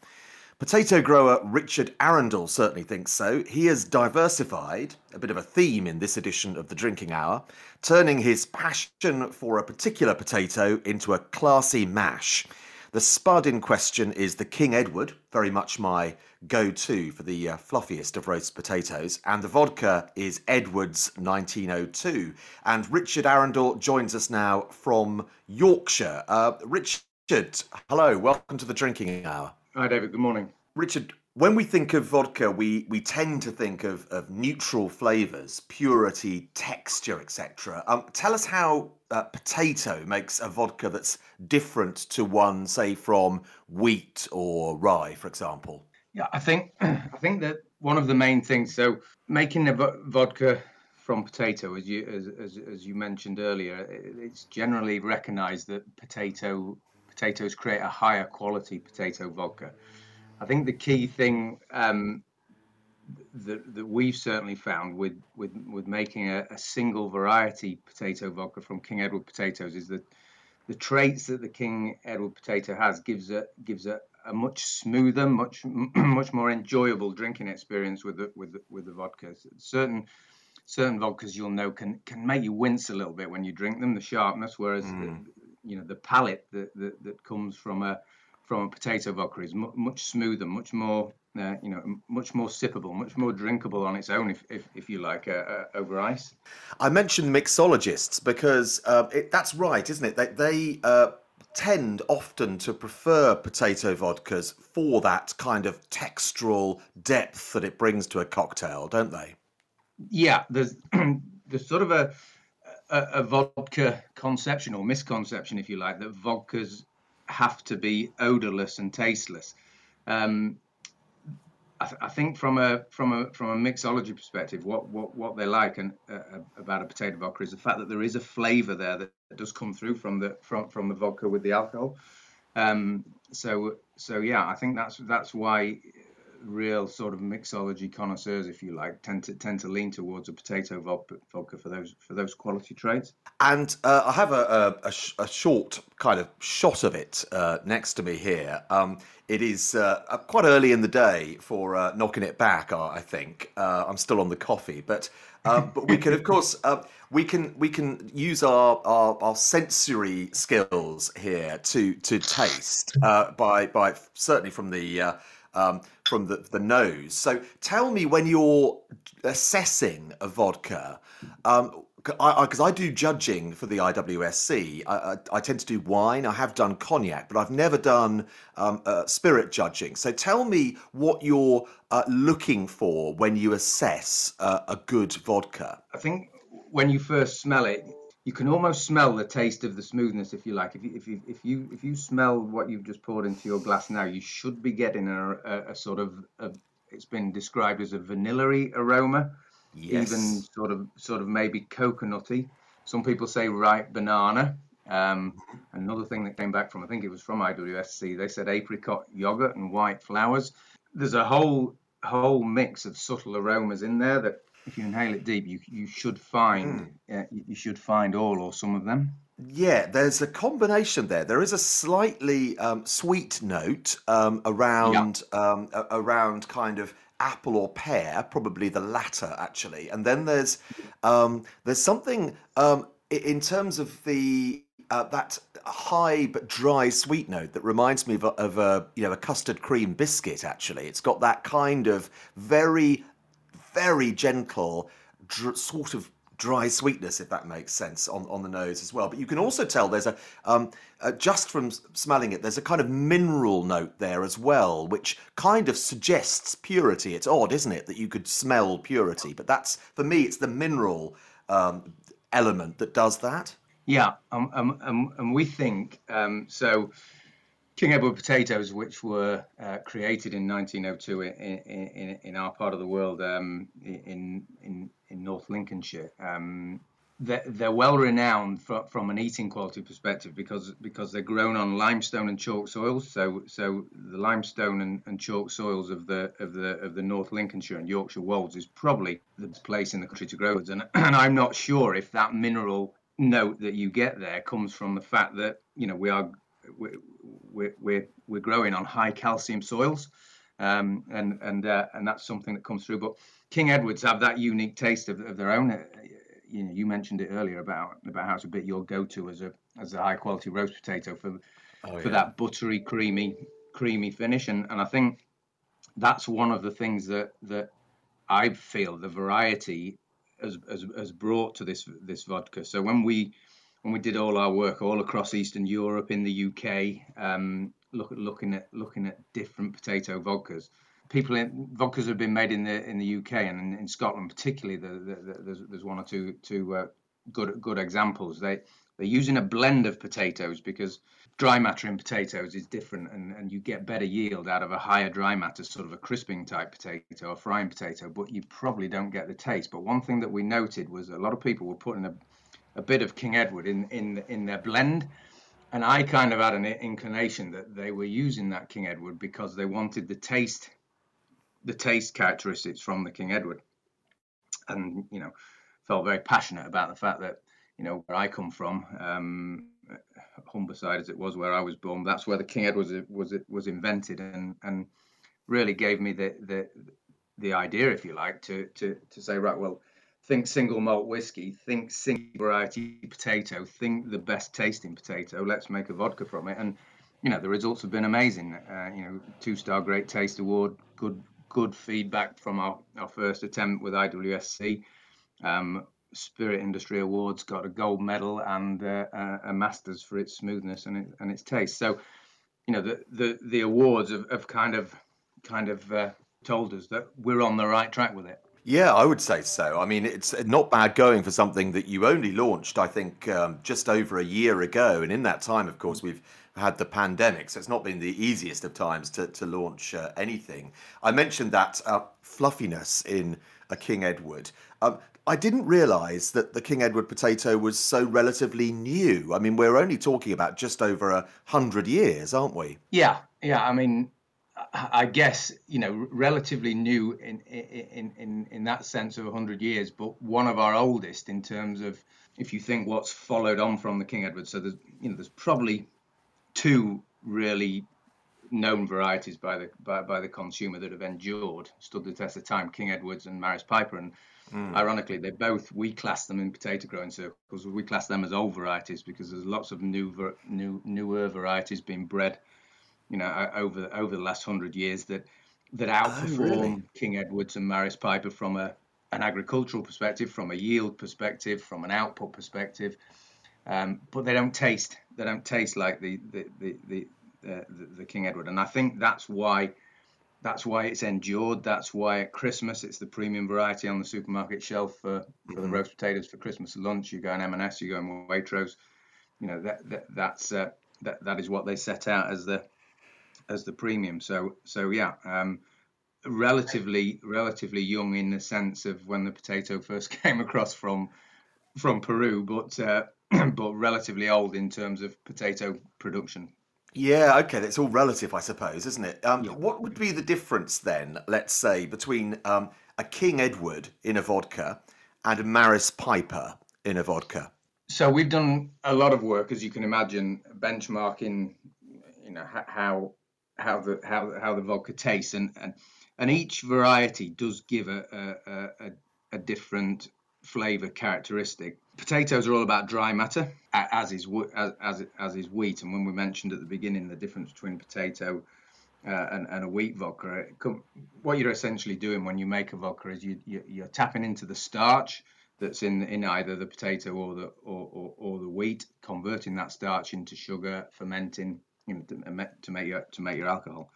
Potato grower Richard Arundel certainly thinks so. He has diversified, a bit of a theme in this edition of the Drinking Hour, turning his passion for a particular potato into a classy mash. The spud in question is the King Edward, very much my go to for the uh, fluffiest of roast potatoes, and the vodka is Edwards 1902. And Richard Arundel joins us now from Yorkshire. Uh, Richard, hello, welcome to the Drinking Hour. Hi, David. Good morning. Richard, when we think of vodka, we, we tend to think of, of neutral flavors, purity, texture, etc. Um, tell us how uh, potato makes a vodka that's different to one, say, from wheat or rye, for example. Yeah, I think I think that one of the main things. So making a vodka from potato, as you as, as, as you mentioned earlier, it's generally recognised that potato potatoes create a higher quality potato vodka. I think the key thing um, that, that we've certainly found with with with making a, a, single variety potato vodka from King Edward potatoes is that the traits that the King Edward potato has gives a gives a, a much smoother, much much more enjoyable drinking experience with the with the, with the vodka. Certain certain vodkas you'll know can can make you wince a little bit when you drink them, the sharpness, whereas mm. the, you know the palate that, that that comes from a from a potato vodka is much smoother, much more, uh, you know, much more sippable, much more drinkable on its own, if, if, if you like, uh, uh, over ice. I mentioned mixologists because uh, it, that's right, isn't it? They, they uh, tend often to prefer potato vodkas for that kind of textural depth that it brings to a cocktail, don't they? Yeah, there's there's sort of a, a, a vodka conception or misconception, if you like, that vodkas have to be odorless and tasteless. Um, I, th- I, think from a from a from a mixology perspective, what what what they like and uh, uh, about a potato vodka is the fact that there is a flavour there that, does come through from the from from the vodka with the alcohol. Um, so so yeah, I think that's that's why real sort of mixology connoisseurs, if you like, tend to tend to lean towards a potato vodka for those for those quality traits. And uh, I have a, a, a, short kind of shot of it uh, next to me here. Um, it is uh, quite early in the day for uh, knocking it back. I think uh, I'm still on the coffee, but uh, but we can of course we can we can use our, our, our sensory skills here to to taste by by certainly from the um, from the, the nose. So tell me when you're assessing a vodka, um, because I, I, I, do judging for the IWSC. I, I, I, tend to do wine. I have done cognac, but I've never done um, uh, spirit judging. So tell me what you're uh, looking for when you assess uh, a good vodka. I think when you first smell it, you can almost smell the taste of the smoothness if you like. If you if you if you if you smell what you've just poured into your glass now you should be getting a, a, a sort of a, it's been described as a vanilla aroma yes. even sort of sort of maybe coconutty. Some people say ripe banana. Um, another thing that came back from i think it was from iwsc they said apricot yogurt and white flowers. There's a whole whole mix of subtle aromas in there that if you inhale it deep, you you should find mm. uh, you should find all or some of them. Yeah, there's a combination there. There is a slightly um, sweet note um, around yeah. um, around kind of apple or pear, probably the latter actually. And then there's um, there's something um, in terms of the uh, that high but dry sweet note that reminds me of, a, of a you know a custard cream biscuit. Actually, it's got that kind of very very gentle, dr- sort of dry sweetness, if that makes sense, on, on the nose as well. But you can also tell there's a, um, uh, just from smelling it, there's a kind of mineral note there as well, which kind of suggests purity. It's odd, isn't it, that you could smell purity? But that's, for me, it's the mineral um, element that does that. Yeah, um, um, um, and we think um, so. King Edward potatoes, which were uh, created in 1902 in, in, in, our part of the world, um, in, in, in North Lincolnshire, um, they're, they're, well renowned for, from an eating quality perspective because because they're grown on limestone and chalk soils. So so the limestone and, and chalk soils of the of the of the North Lincolnshire and Yorkshire wolds is probably the place in the country to grow it. And, and I'm not sure if that mineral note that you get there comes from the fact that you know we are we're, we're, we're growing on high calcium soils. Um, and and uh, and that's something that comes through. But King Edwards have that unique taste of, of their own. Uh, you know, you mentioned it earlier about about how it's a bit your go-to as a as a high quality roast potato for oh, for yeah. that buttery, creamy, creamy finish. And and I think that's one of the things that that I feel the variety has, has, has brought to this this vodka. So when we when we did all our work all across Eastern Europe, in the UK, um, look, looking at looking at different potato vodkas, people in vodkas have been made in the in the UK and in, in Scotland particularly. The, the, the, there's there's one or two two uh, good good examples. They they're using a blend of potatoes because dry matter in potatoes is different and, and you get better yield out of a higher dry matter, sort of a crisping type potato, or frying potato, but you probably don't get the taste. But one thing that we noted was a lot of people were putting a, a bit of King Edward in, in, in their blend. And I kind of had an inclination that they were using that King Edward because they wanted the taste, the taste characteristics from the King Edward. And, you know, felt very passionate about the fact that, you know, where I come from, um, Humberside as it was where I was born. That's where the King Edward was was was invented and and really gave me the the the idea, if you like, to to to say right, well, think single malt whiskey, think single variety potato, think the best tasting potato. Let's make a vodka from it, and you know the results have been amazing. Uh, you know, two star Great Taste Award, good good feedback from our, our first attempt with IWSC. Um, Spirit Industry Awards got a gold medal and uh, a Masters for its smoothness and, it, and its taste. So, you know, the the, the awards have, have kind of kind of uh, told us that we're on the right track with it. Yeah, I would say so. I mean, it's not bad going for something that you only launched, I think, um, just over a year ago. And in that time, of course, we've had the pandemic, so it's not been the easiest of times to, to launch uh, anything. I mentioned that uh, fluffiness in a King Edward. Um, I didn't realise that the King Edward potato was so relatively new. I mean, we're only talking about just over a hundred years, aren't we? Yeah, yeah. I mean, I guess you know, relatively new in in in in that sense of a hundred years, but one of our oldest in terms of if you think what's followed on from the King Edward. So there's you know, there's probably two really known varieties by the by, by the consumer that have endured, stood the test of time: King Edwards and Maris Piper, and Mm. Ironically, they both we class them in potato growing circles. We class them as old varieties because there's lots of new, new, newer varieties being bred, you know, over over the last hundred years that that outperform oh, really? King Edwards and Maris Piper from a an agricultural perspective, from a yield perspective, from an output perspective. Um, but they don't taste. They don't taste like the the the the, uh, the, the King Edward, and I think that's why that's why it's endured. That's why at Christmas it's the premium variety on the supermarket shelf for, for mm-hmm. the roast potatoes for Christmas lunch. You go in M&S, you go in Waitrose. You know that, that that's uh, that that is what they set out as the as the premium. So so yeah, um, relatively relatively young in the sense of when the potato first came across from from Peru, but uh, but relatively old in terms of potato production. Yeah, okay, that's all relative, I suppose, isn't it? Um, yeah. What would be the difference then, let's say, between um, a King Edward in a vodka and a Maris Piper in a vodka? So we've done a lot of work, as you can imagine, benchmarking, you know, how how the how how the vodka tastes, and and, and each variety does give a a, a, a different flavor characteristic. Potatoes are all about dry matter, as is as as is wheat. And when we mentioned at the beginning the difference between potato uh, and, and a wheat vodka, what you're essentially doing when you make a vodka is you, you are tapping into the starch that's in in either the potato or the or, or, or the wheat, converting that starch into sugar, fermenting, you know, to, to make your to make your alcohol.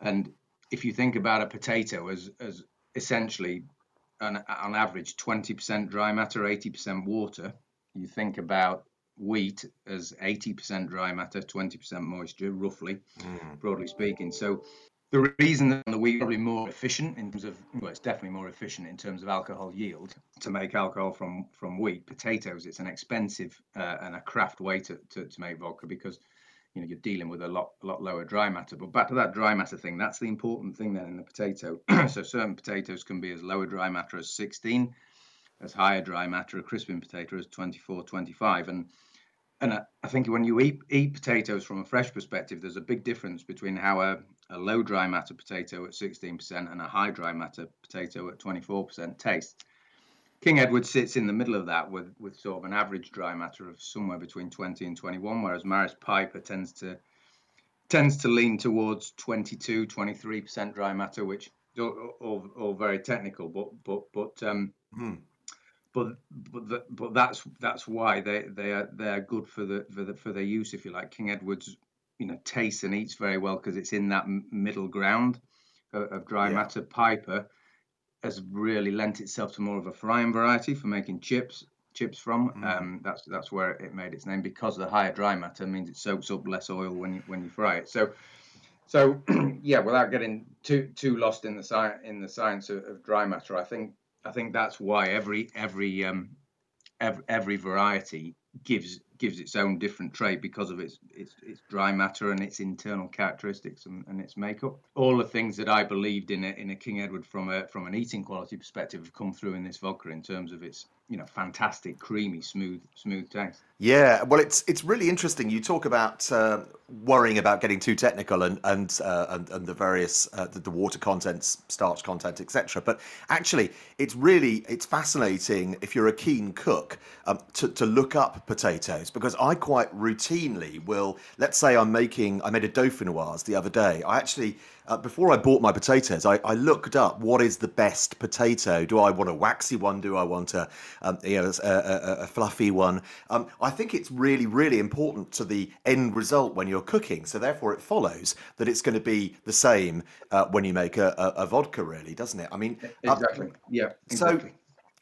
And if you think about a potato as as essentially an, on average 20% dry matter, 80% water. You think about wheat as 80% dry matter, 20% moisture, roughly, mm. broadly speaking. So the reason that the wheat is probably more efficient in terms of well, it's definitely more efficient in terms of alcohol yield to make alcohol from from wheat. Potatoes, it's an expensive uh, and a craft way to, to, to make vodka because you know you're dealing with a lot a lot lower dry matter. But back to that dry matter thing, that's the important thing then in the potato. so certain potatoes can be as lower dry matter as 16, as higher dry matter a crisping potato as 24, 25, and and I, I think when you eat eat potatoes from a fresh perspective, there's a big difference between how a, a low dry matter potato at 16% and a high dry matter potato at 24% tastes. King Edward sits in the middle of that with, with sort of an average dry matter of somewhere between 20 and 21, whereas Maris Piper tends to tends to lean towards 22, 23% dry matter, which all, all, very technical, but but but um, hmm. but but the, but that's that's why they they are they are good for the for the for their use, if you like. King Edward's you know tastes and eats very well because it's in that middle ground of dry yeah. matter. Piper has really lent itself to more of a frying variety for making chips chips from. Mm. Um, that's that's where it made its name because the higher dry matter means it soaks up less oil when you when you fry it. So so yeah, without getting too too lost in the science in the science of, of, dry matter, I think I think that's why every every um, every, every variety gives gives its own different trait because of its its, its dry matter and its internal characteristics and, and its makeup. All the things that I believed in a, in a King Edward from a from an eating quality perspective have come through in this vodka in terms of its you know fantastic creamy smooth smooth taste. Yeah, well, it's it's really interesting. You talk about uh, worrying about getting too technical and and uh, and, and, the various uh, the, the, water contents, starch content, etc. But actually, it's really it's fascinating if you're a keen cook um, to to look up potatoes because I quite routinely will. Let's say I'm making I made a dauphinoise the other day. I actually uh, before I bought my potatoes, I, I, looked up what is the best potato. Do I want a waxy one? Do I want a, um, you know, a, a, a fluffy one? Um, I think it's really, really important to the end result when you're cooking. So therefore, it follows that it's going to be the same uh, when you make a, a, vodka, really, doesn't it? I mean, exactly. Uh, yeah. Exactly. So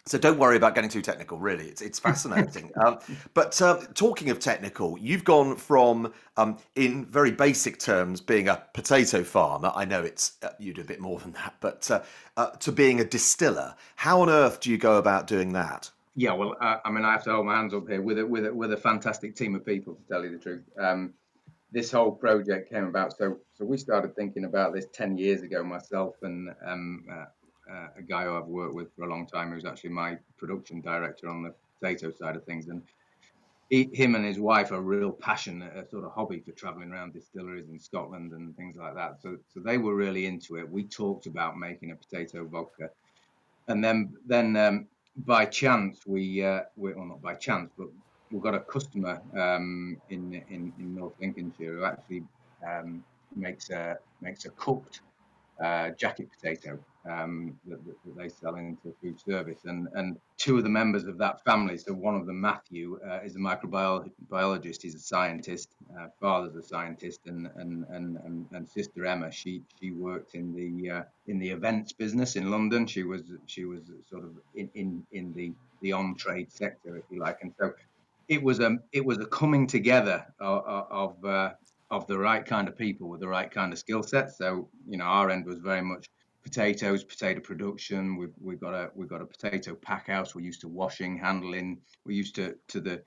so don't worry about getting too technical. Really, it's it's fascinating. um, but uh, talking of technical, you've gone from, um, in very basic terms, being a potato farmer. I know it's uh, you do a bit more than that, but uh, uh to being a distiller. How on earth do you go about doing that? Yeah, well, uh, I mean, I have to hold my hands up here with a, with a, with a fantastic team of people. To tell you the truth, um, this whole project came about. So so we started thinking about this ten years ago. Myself and um, uh, a guy who I've worked with for a long time, who's actually my production director on the potato side of things, and he, him and his wife are real passion, a sort of hobby for traveling around distilleries in Scotland and things like that. So, so they were really into it. We talked about making a potato vodka, and then then um, by chance we, uh, we, well not by chance, but we've got a customer um, in, in in North Lincolnshire who actually um, makes a makes a cooked uh, jacket potato um, that, that, they sell into food service. And, and two of the members of that family, so one of them, Matthew, uh, is a microbiologist, he's a scientist, uh, father's a scientist, and, and, and, and, and sister Emma, she, she worked in the, uh, in the events business in London. She was, she was sort of in, in, in the, the on-trade sector, if you like. And so it was a, it was a coming together of, of uh, of the right kind of people with the right kind of skill set. So, you know, our end was very much potatoes, potato production. We've we've got a we've got a potato pack house. We're used to washing, handling. We're used to to the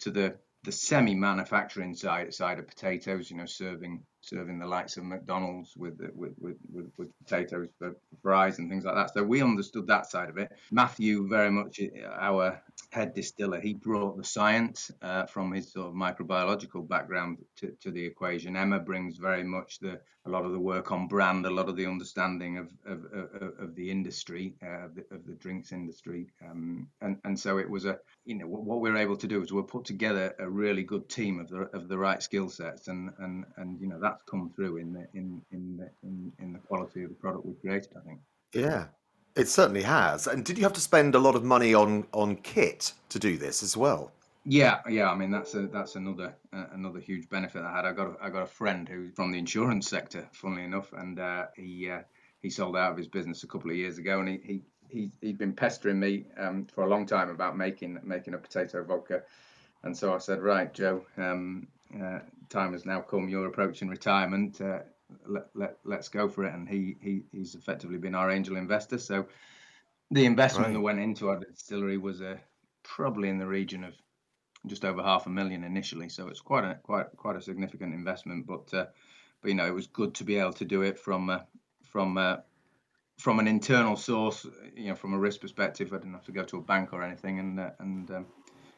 to the the semi-manufacturing side side of potatoes. You know, serving serving the likes of McDonald's with with with, with, with potatoes for fries and things like that. So we understood that side of it. Matthew, very much our head distiller, he brought the science uh, from his sort of microbiological background to, to the equation. Emma brings very much the a lot of the work on brand, a lot of the understanding of of, of, of the industry, uh, of, the, of, the, drinks industry, um, and and so it was a you know what we are able to do is we're put together a really good team of the of the right skill sets, and and and you know that's come through in the in in the in, in the quality of the product we've created. I think. Yeah, it certainly has. And did you have to spend a lot of money on on kit to do this as well? Yeah, yeah. I mean, that's a that's another uh, another huge benefit I had. I got a, I got a friend who's from the insurance sector, funnily enough, and uh, he uh, he sold out of his business a couple of years ago, and he he, he he'd been pestering me um, for a long time about making making a potato vodka, and so I said, right, Joe, um, uh, time has now come. You're approaching retirement. Uh, let, let let's go for it. And he he he's effectively been our angel investor. So the investment right. that went into our distillery was a probably in the region of just over half a million initially. So it's quite a quite quite a significant investment. But uh, but you know it was good to be able to do it from uh, from uh, from an internal source. You know, from a risk perspective, I didn't have to go to a bank or anything, and uh, and um,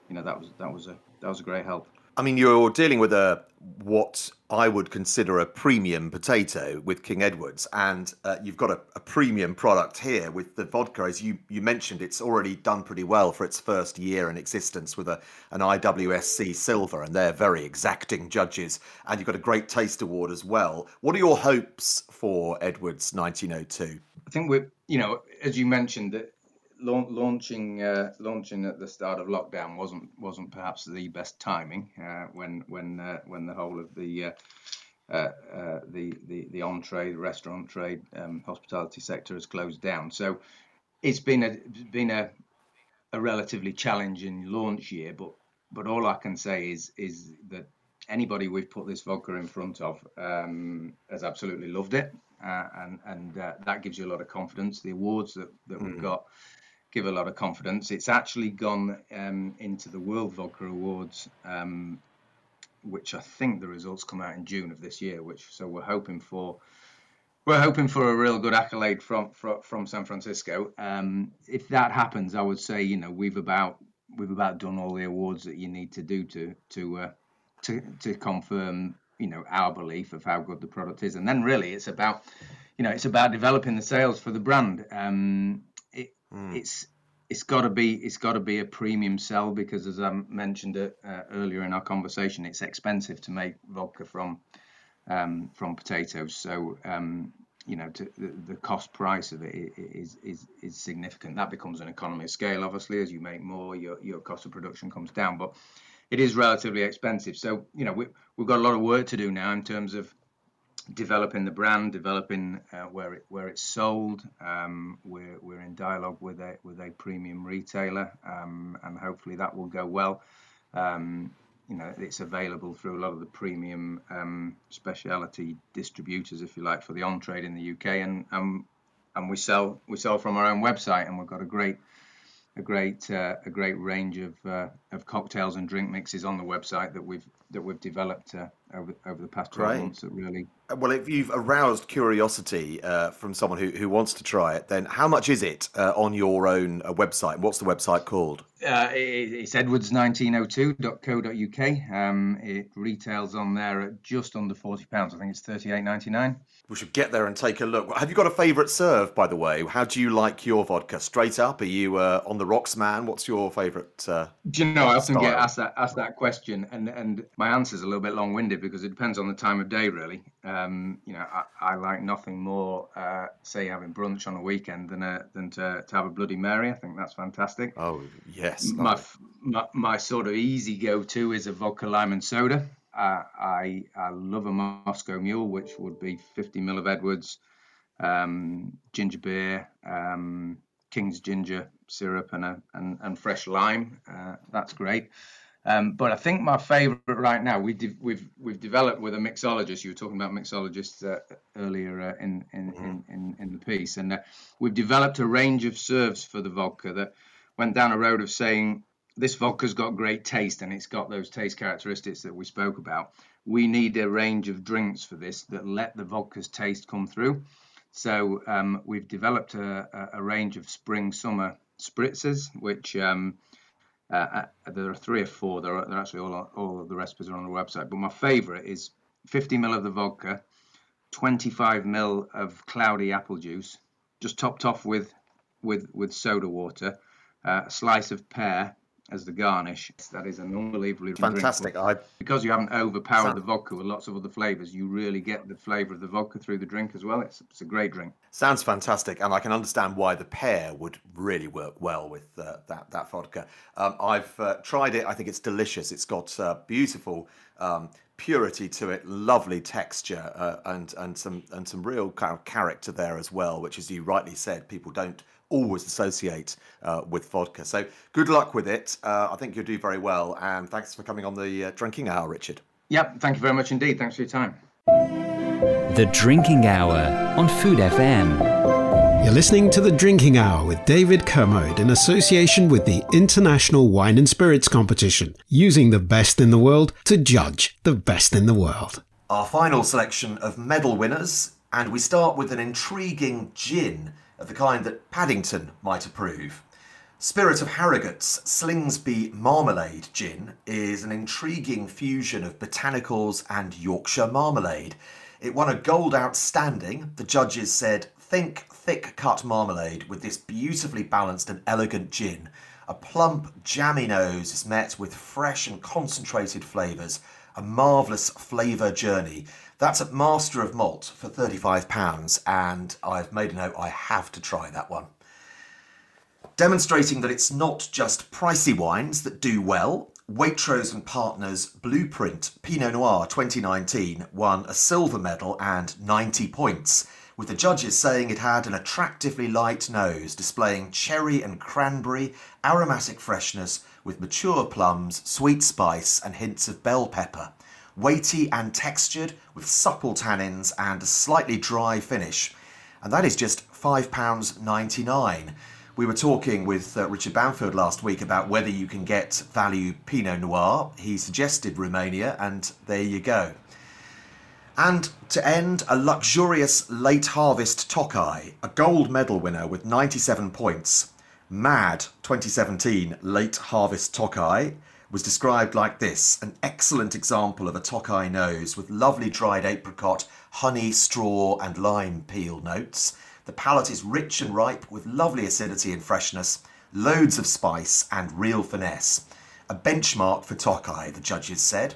you know that was that was a that was a great help. I mean, you're dealing with a what I would consider a premium potato with King Edwards, and uh, you've got a, a, premium product here with the vodka. As you, you mentioned, it's already done pretty well for its first year in existence with a, an IWSC silver, and they're very exacting judges. And you've got a great taste award as well. What are your hopes for Edwards 1902? I think we're, you know, as you mentioned, that launching uh, launching at the start of lockdown wasn't wasn't perhaps the best timing uh, when when uh, when the whole of the uh, uh, uh, the, the the on trade, restaurant trade, um, hospitality sector has closed down. So it's been a been a a relatively challenging launch year, but but all I can say is is that anybody we've put this vodka in front of um, has absolutely loved it, uh, and and uh, that gives you a lot of confidence. The awards that, that mm. we've got give a lot of confidence. It's actually gone um, into the World Vodka Awards, um, which I think the results come out in June of this year. Which so we're hoping for. We're hoping for a real good accolade from from, from San Francisco. Um, if that happens, I would say you know we've about we've about done all the awards that you need to do to to uh, to to confirm you know our belief of how good the product is, and then really it's about you know it's about developing the sales for the brand. Um, mm. It's it's got to be it's got to be a premium sell because as I mentioned uh, earlier in our conversation, it's expensive to make vodka from um, from potatoes. So um, you know, to, the, the, cost price of it is, is is significant. That becomes an economy of scale. Obviously, as you make more, your your cost of production comes down. But it is relatively expensive. So you know we we've got a lot of work to do now in terms of developing the brand, developing uh, where it where it's sold. Um, we're we're in dialogue with a with a premium retailer, um, and hopefully that will go well. Um, you know, it's available through a lot of the premium um, specialty distributors, if you like, for the on trade in the UK, and um, and we sell we sell from our own website, and we've got a great a great uh, a great range of uh, of cocktails and drink mixes on the website that we've that we've developed uh, over over the past 12 months that really uh, well if you've aroused curiosity uh, from someone who, who wants to try it then how much is it uh, on your own website what's the website called uh, it, it's edwards1902.co.uk um, it retails on there at just under 40 pounds i think it's 38.99 we should get there and take a look. Have you got a favourite serve, by the way? How do you like your vodka? Straight up? Are you uh, on the rocks man? What's your favourite? Uh, do you know? I often style? get asked that asked that question, and and my answer is a little bit long winded because it depends on the time of day, really. Um, you know, I, I, like nothing more, uh, say, having brunch on a weekend than a, than to, to have a Bloody Mary. I think that's fantastic. Oh yes. My my, my sort of easy go to is a vodka lime and soda. Uh, I, I love a Moscow Mule, which would be 50 ml of Edwards, um, ginger beer, um, King's ginger syrup, and a, and, and fresh lime. Uh, that's great. Um, but I think my favourite right now we de- we've we've developed with a mixologist. You were talking about mixologists uh, earlier uh, in, in, mm-hmm. in, in, in the piece, and uh, we've developed a range of serves for the vodka that went down a road of saying this vodka's got great taste and it's got those taste characteristics that we spoke about. We need a range of drinks for this that let the vodka's taste come through. So um, we've developed a, a, range of spring summer spritzers, which um, uh, uh, there are three or four. They're, they're actually all all of the recipes are on the website. But my favourite is 50 ml of the vodka, 25 ml of cloudy apple juice, just topped off with with with soda water, uh, a slice of pear, as the garnish. That is an unbelievably fantastic. I... Because you haven't overpowered Sound... the vodka with lots of other flavors, you really get the flavor of the vodka through the drink as well. It's, it's a great drink. Sounds fantastic, and I can understand why the pear would really work well with uh, that that vodka. Um, I've uh, tried it. I think it's delicious. It's got uh, beautiful. Um, purity to it, lovely texture, uh, and and some and some real kind of character there as well, which, as you rightly said, people don't always associate uh, with vodka. So good luck with it. Uh, I think you'll do very well. And thanks for coming on the uh, drinking hour, Richard. Yep, thank you very much indeed. Thanks for your time. The Drinking Hour on Food FM. You're listening to The Drinking Hour with David Kermode in association with the International Wine and Spirits Competition, using the best in the world to judge the best in the world. Our final selection of medal winners, and we start with an intriguing gin of the kind that Paddington might approve. Spirit of Harrogate's Slingsby Marmalade Gin is an intriguing fusion of botanicals and Yorkshire marmalade. It won a gold outstanding. The judges said, Think thick cut marmalade with this beautifully balanced and elegant gin. A plump, jammy nose is met with fresh and concentrated flavours. A marvellous flavour journey that's at Master of Malt for £35, and I've made a note I have to try that one. Demonstrating that it's not just pricey wines that do well, Waitrose and Partners Blueprint Pinot Noir 2019 won a silver medal and 90 points, with the judges saying it had an attractively light nose, displaying cherry and cranberry aromatic freshness with mature plums, sweet spice, and hints of bell pepper. Weighty and textured with supple tannins and a slightly dry finish. And that is just £5.99. We were talking with uh, Richard Bampfield last week about whether you can get value Pinot Noir. He suggested Romania, and there you go. And to end, a luxurious late harvest Tokai, a gold medal winner with 97 points. Mad 2017 late harvest Tokai was described like this an excellent example of a Tokai nose with lovely dried apricot, honey, straw, and lime peel notes the palate is rich and ripe with lovely acidity and freshness, loads of spice and real finesse. A benchmark for Tokai, the judges said.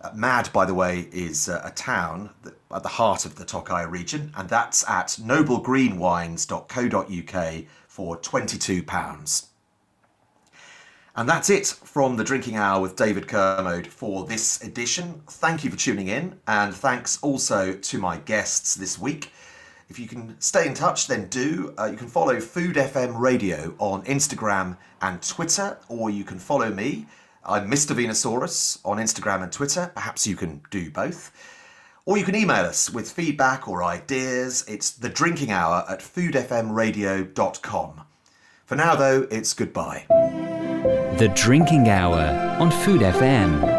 Uh, Mad, by the way, is uh, a town that, at the heart of the Tokai region, and that's at noblegreenwines.co.uk for £22. And that's it from the Drinking Hour with David Kermode for this edition. Thank you for tuning in, and thanks also to my guests this week. If you can stay in touch, then do. Uh, you can follow Food FM Radio on Instagram and Twitter, or you can follow me. I'm Mr. Venusaurus on Instagram and Twitter. Perhaps you can do both. Or you can email us with feedback or ideas. It's the drinking hour at foodfmradio.com. For now, though, it's goodbye. The Drinking Hour on Food FM.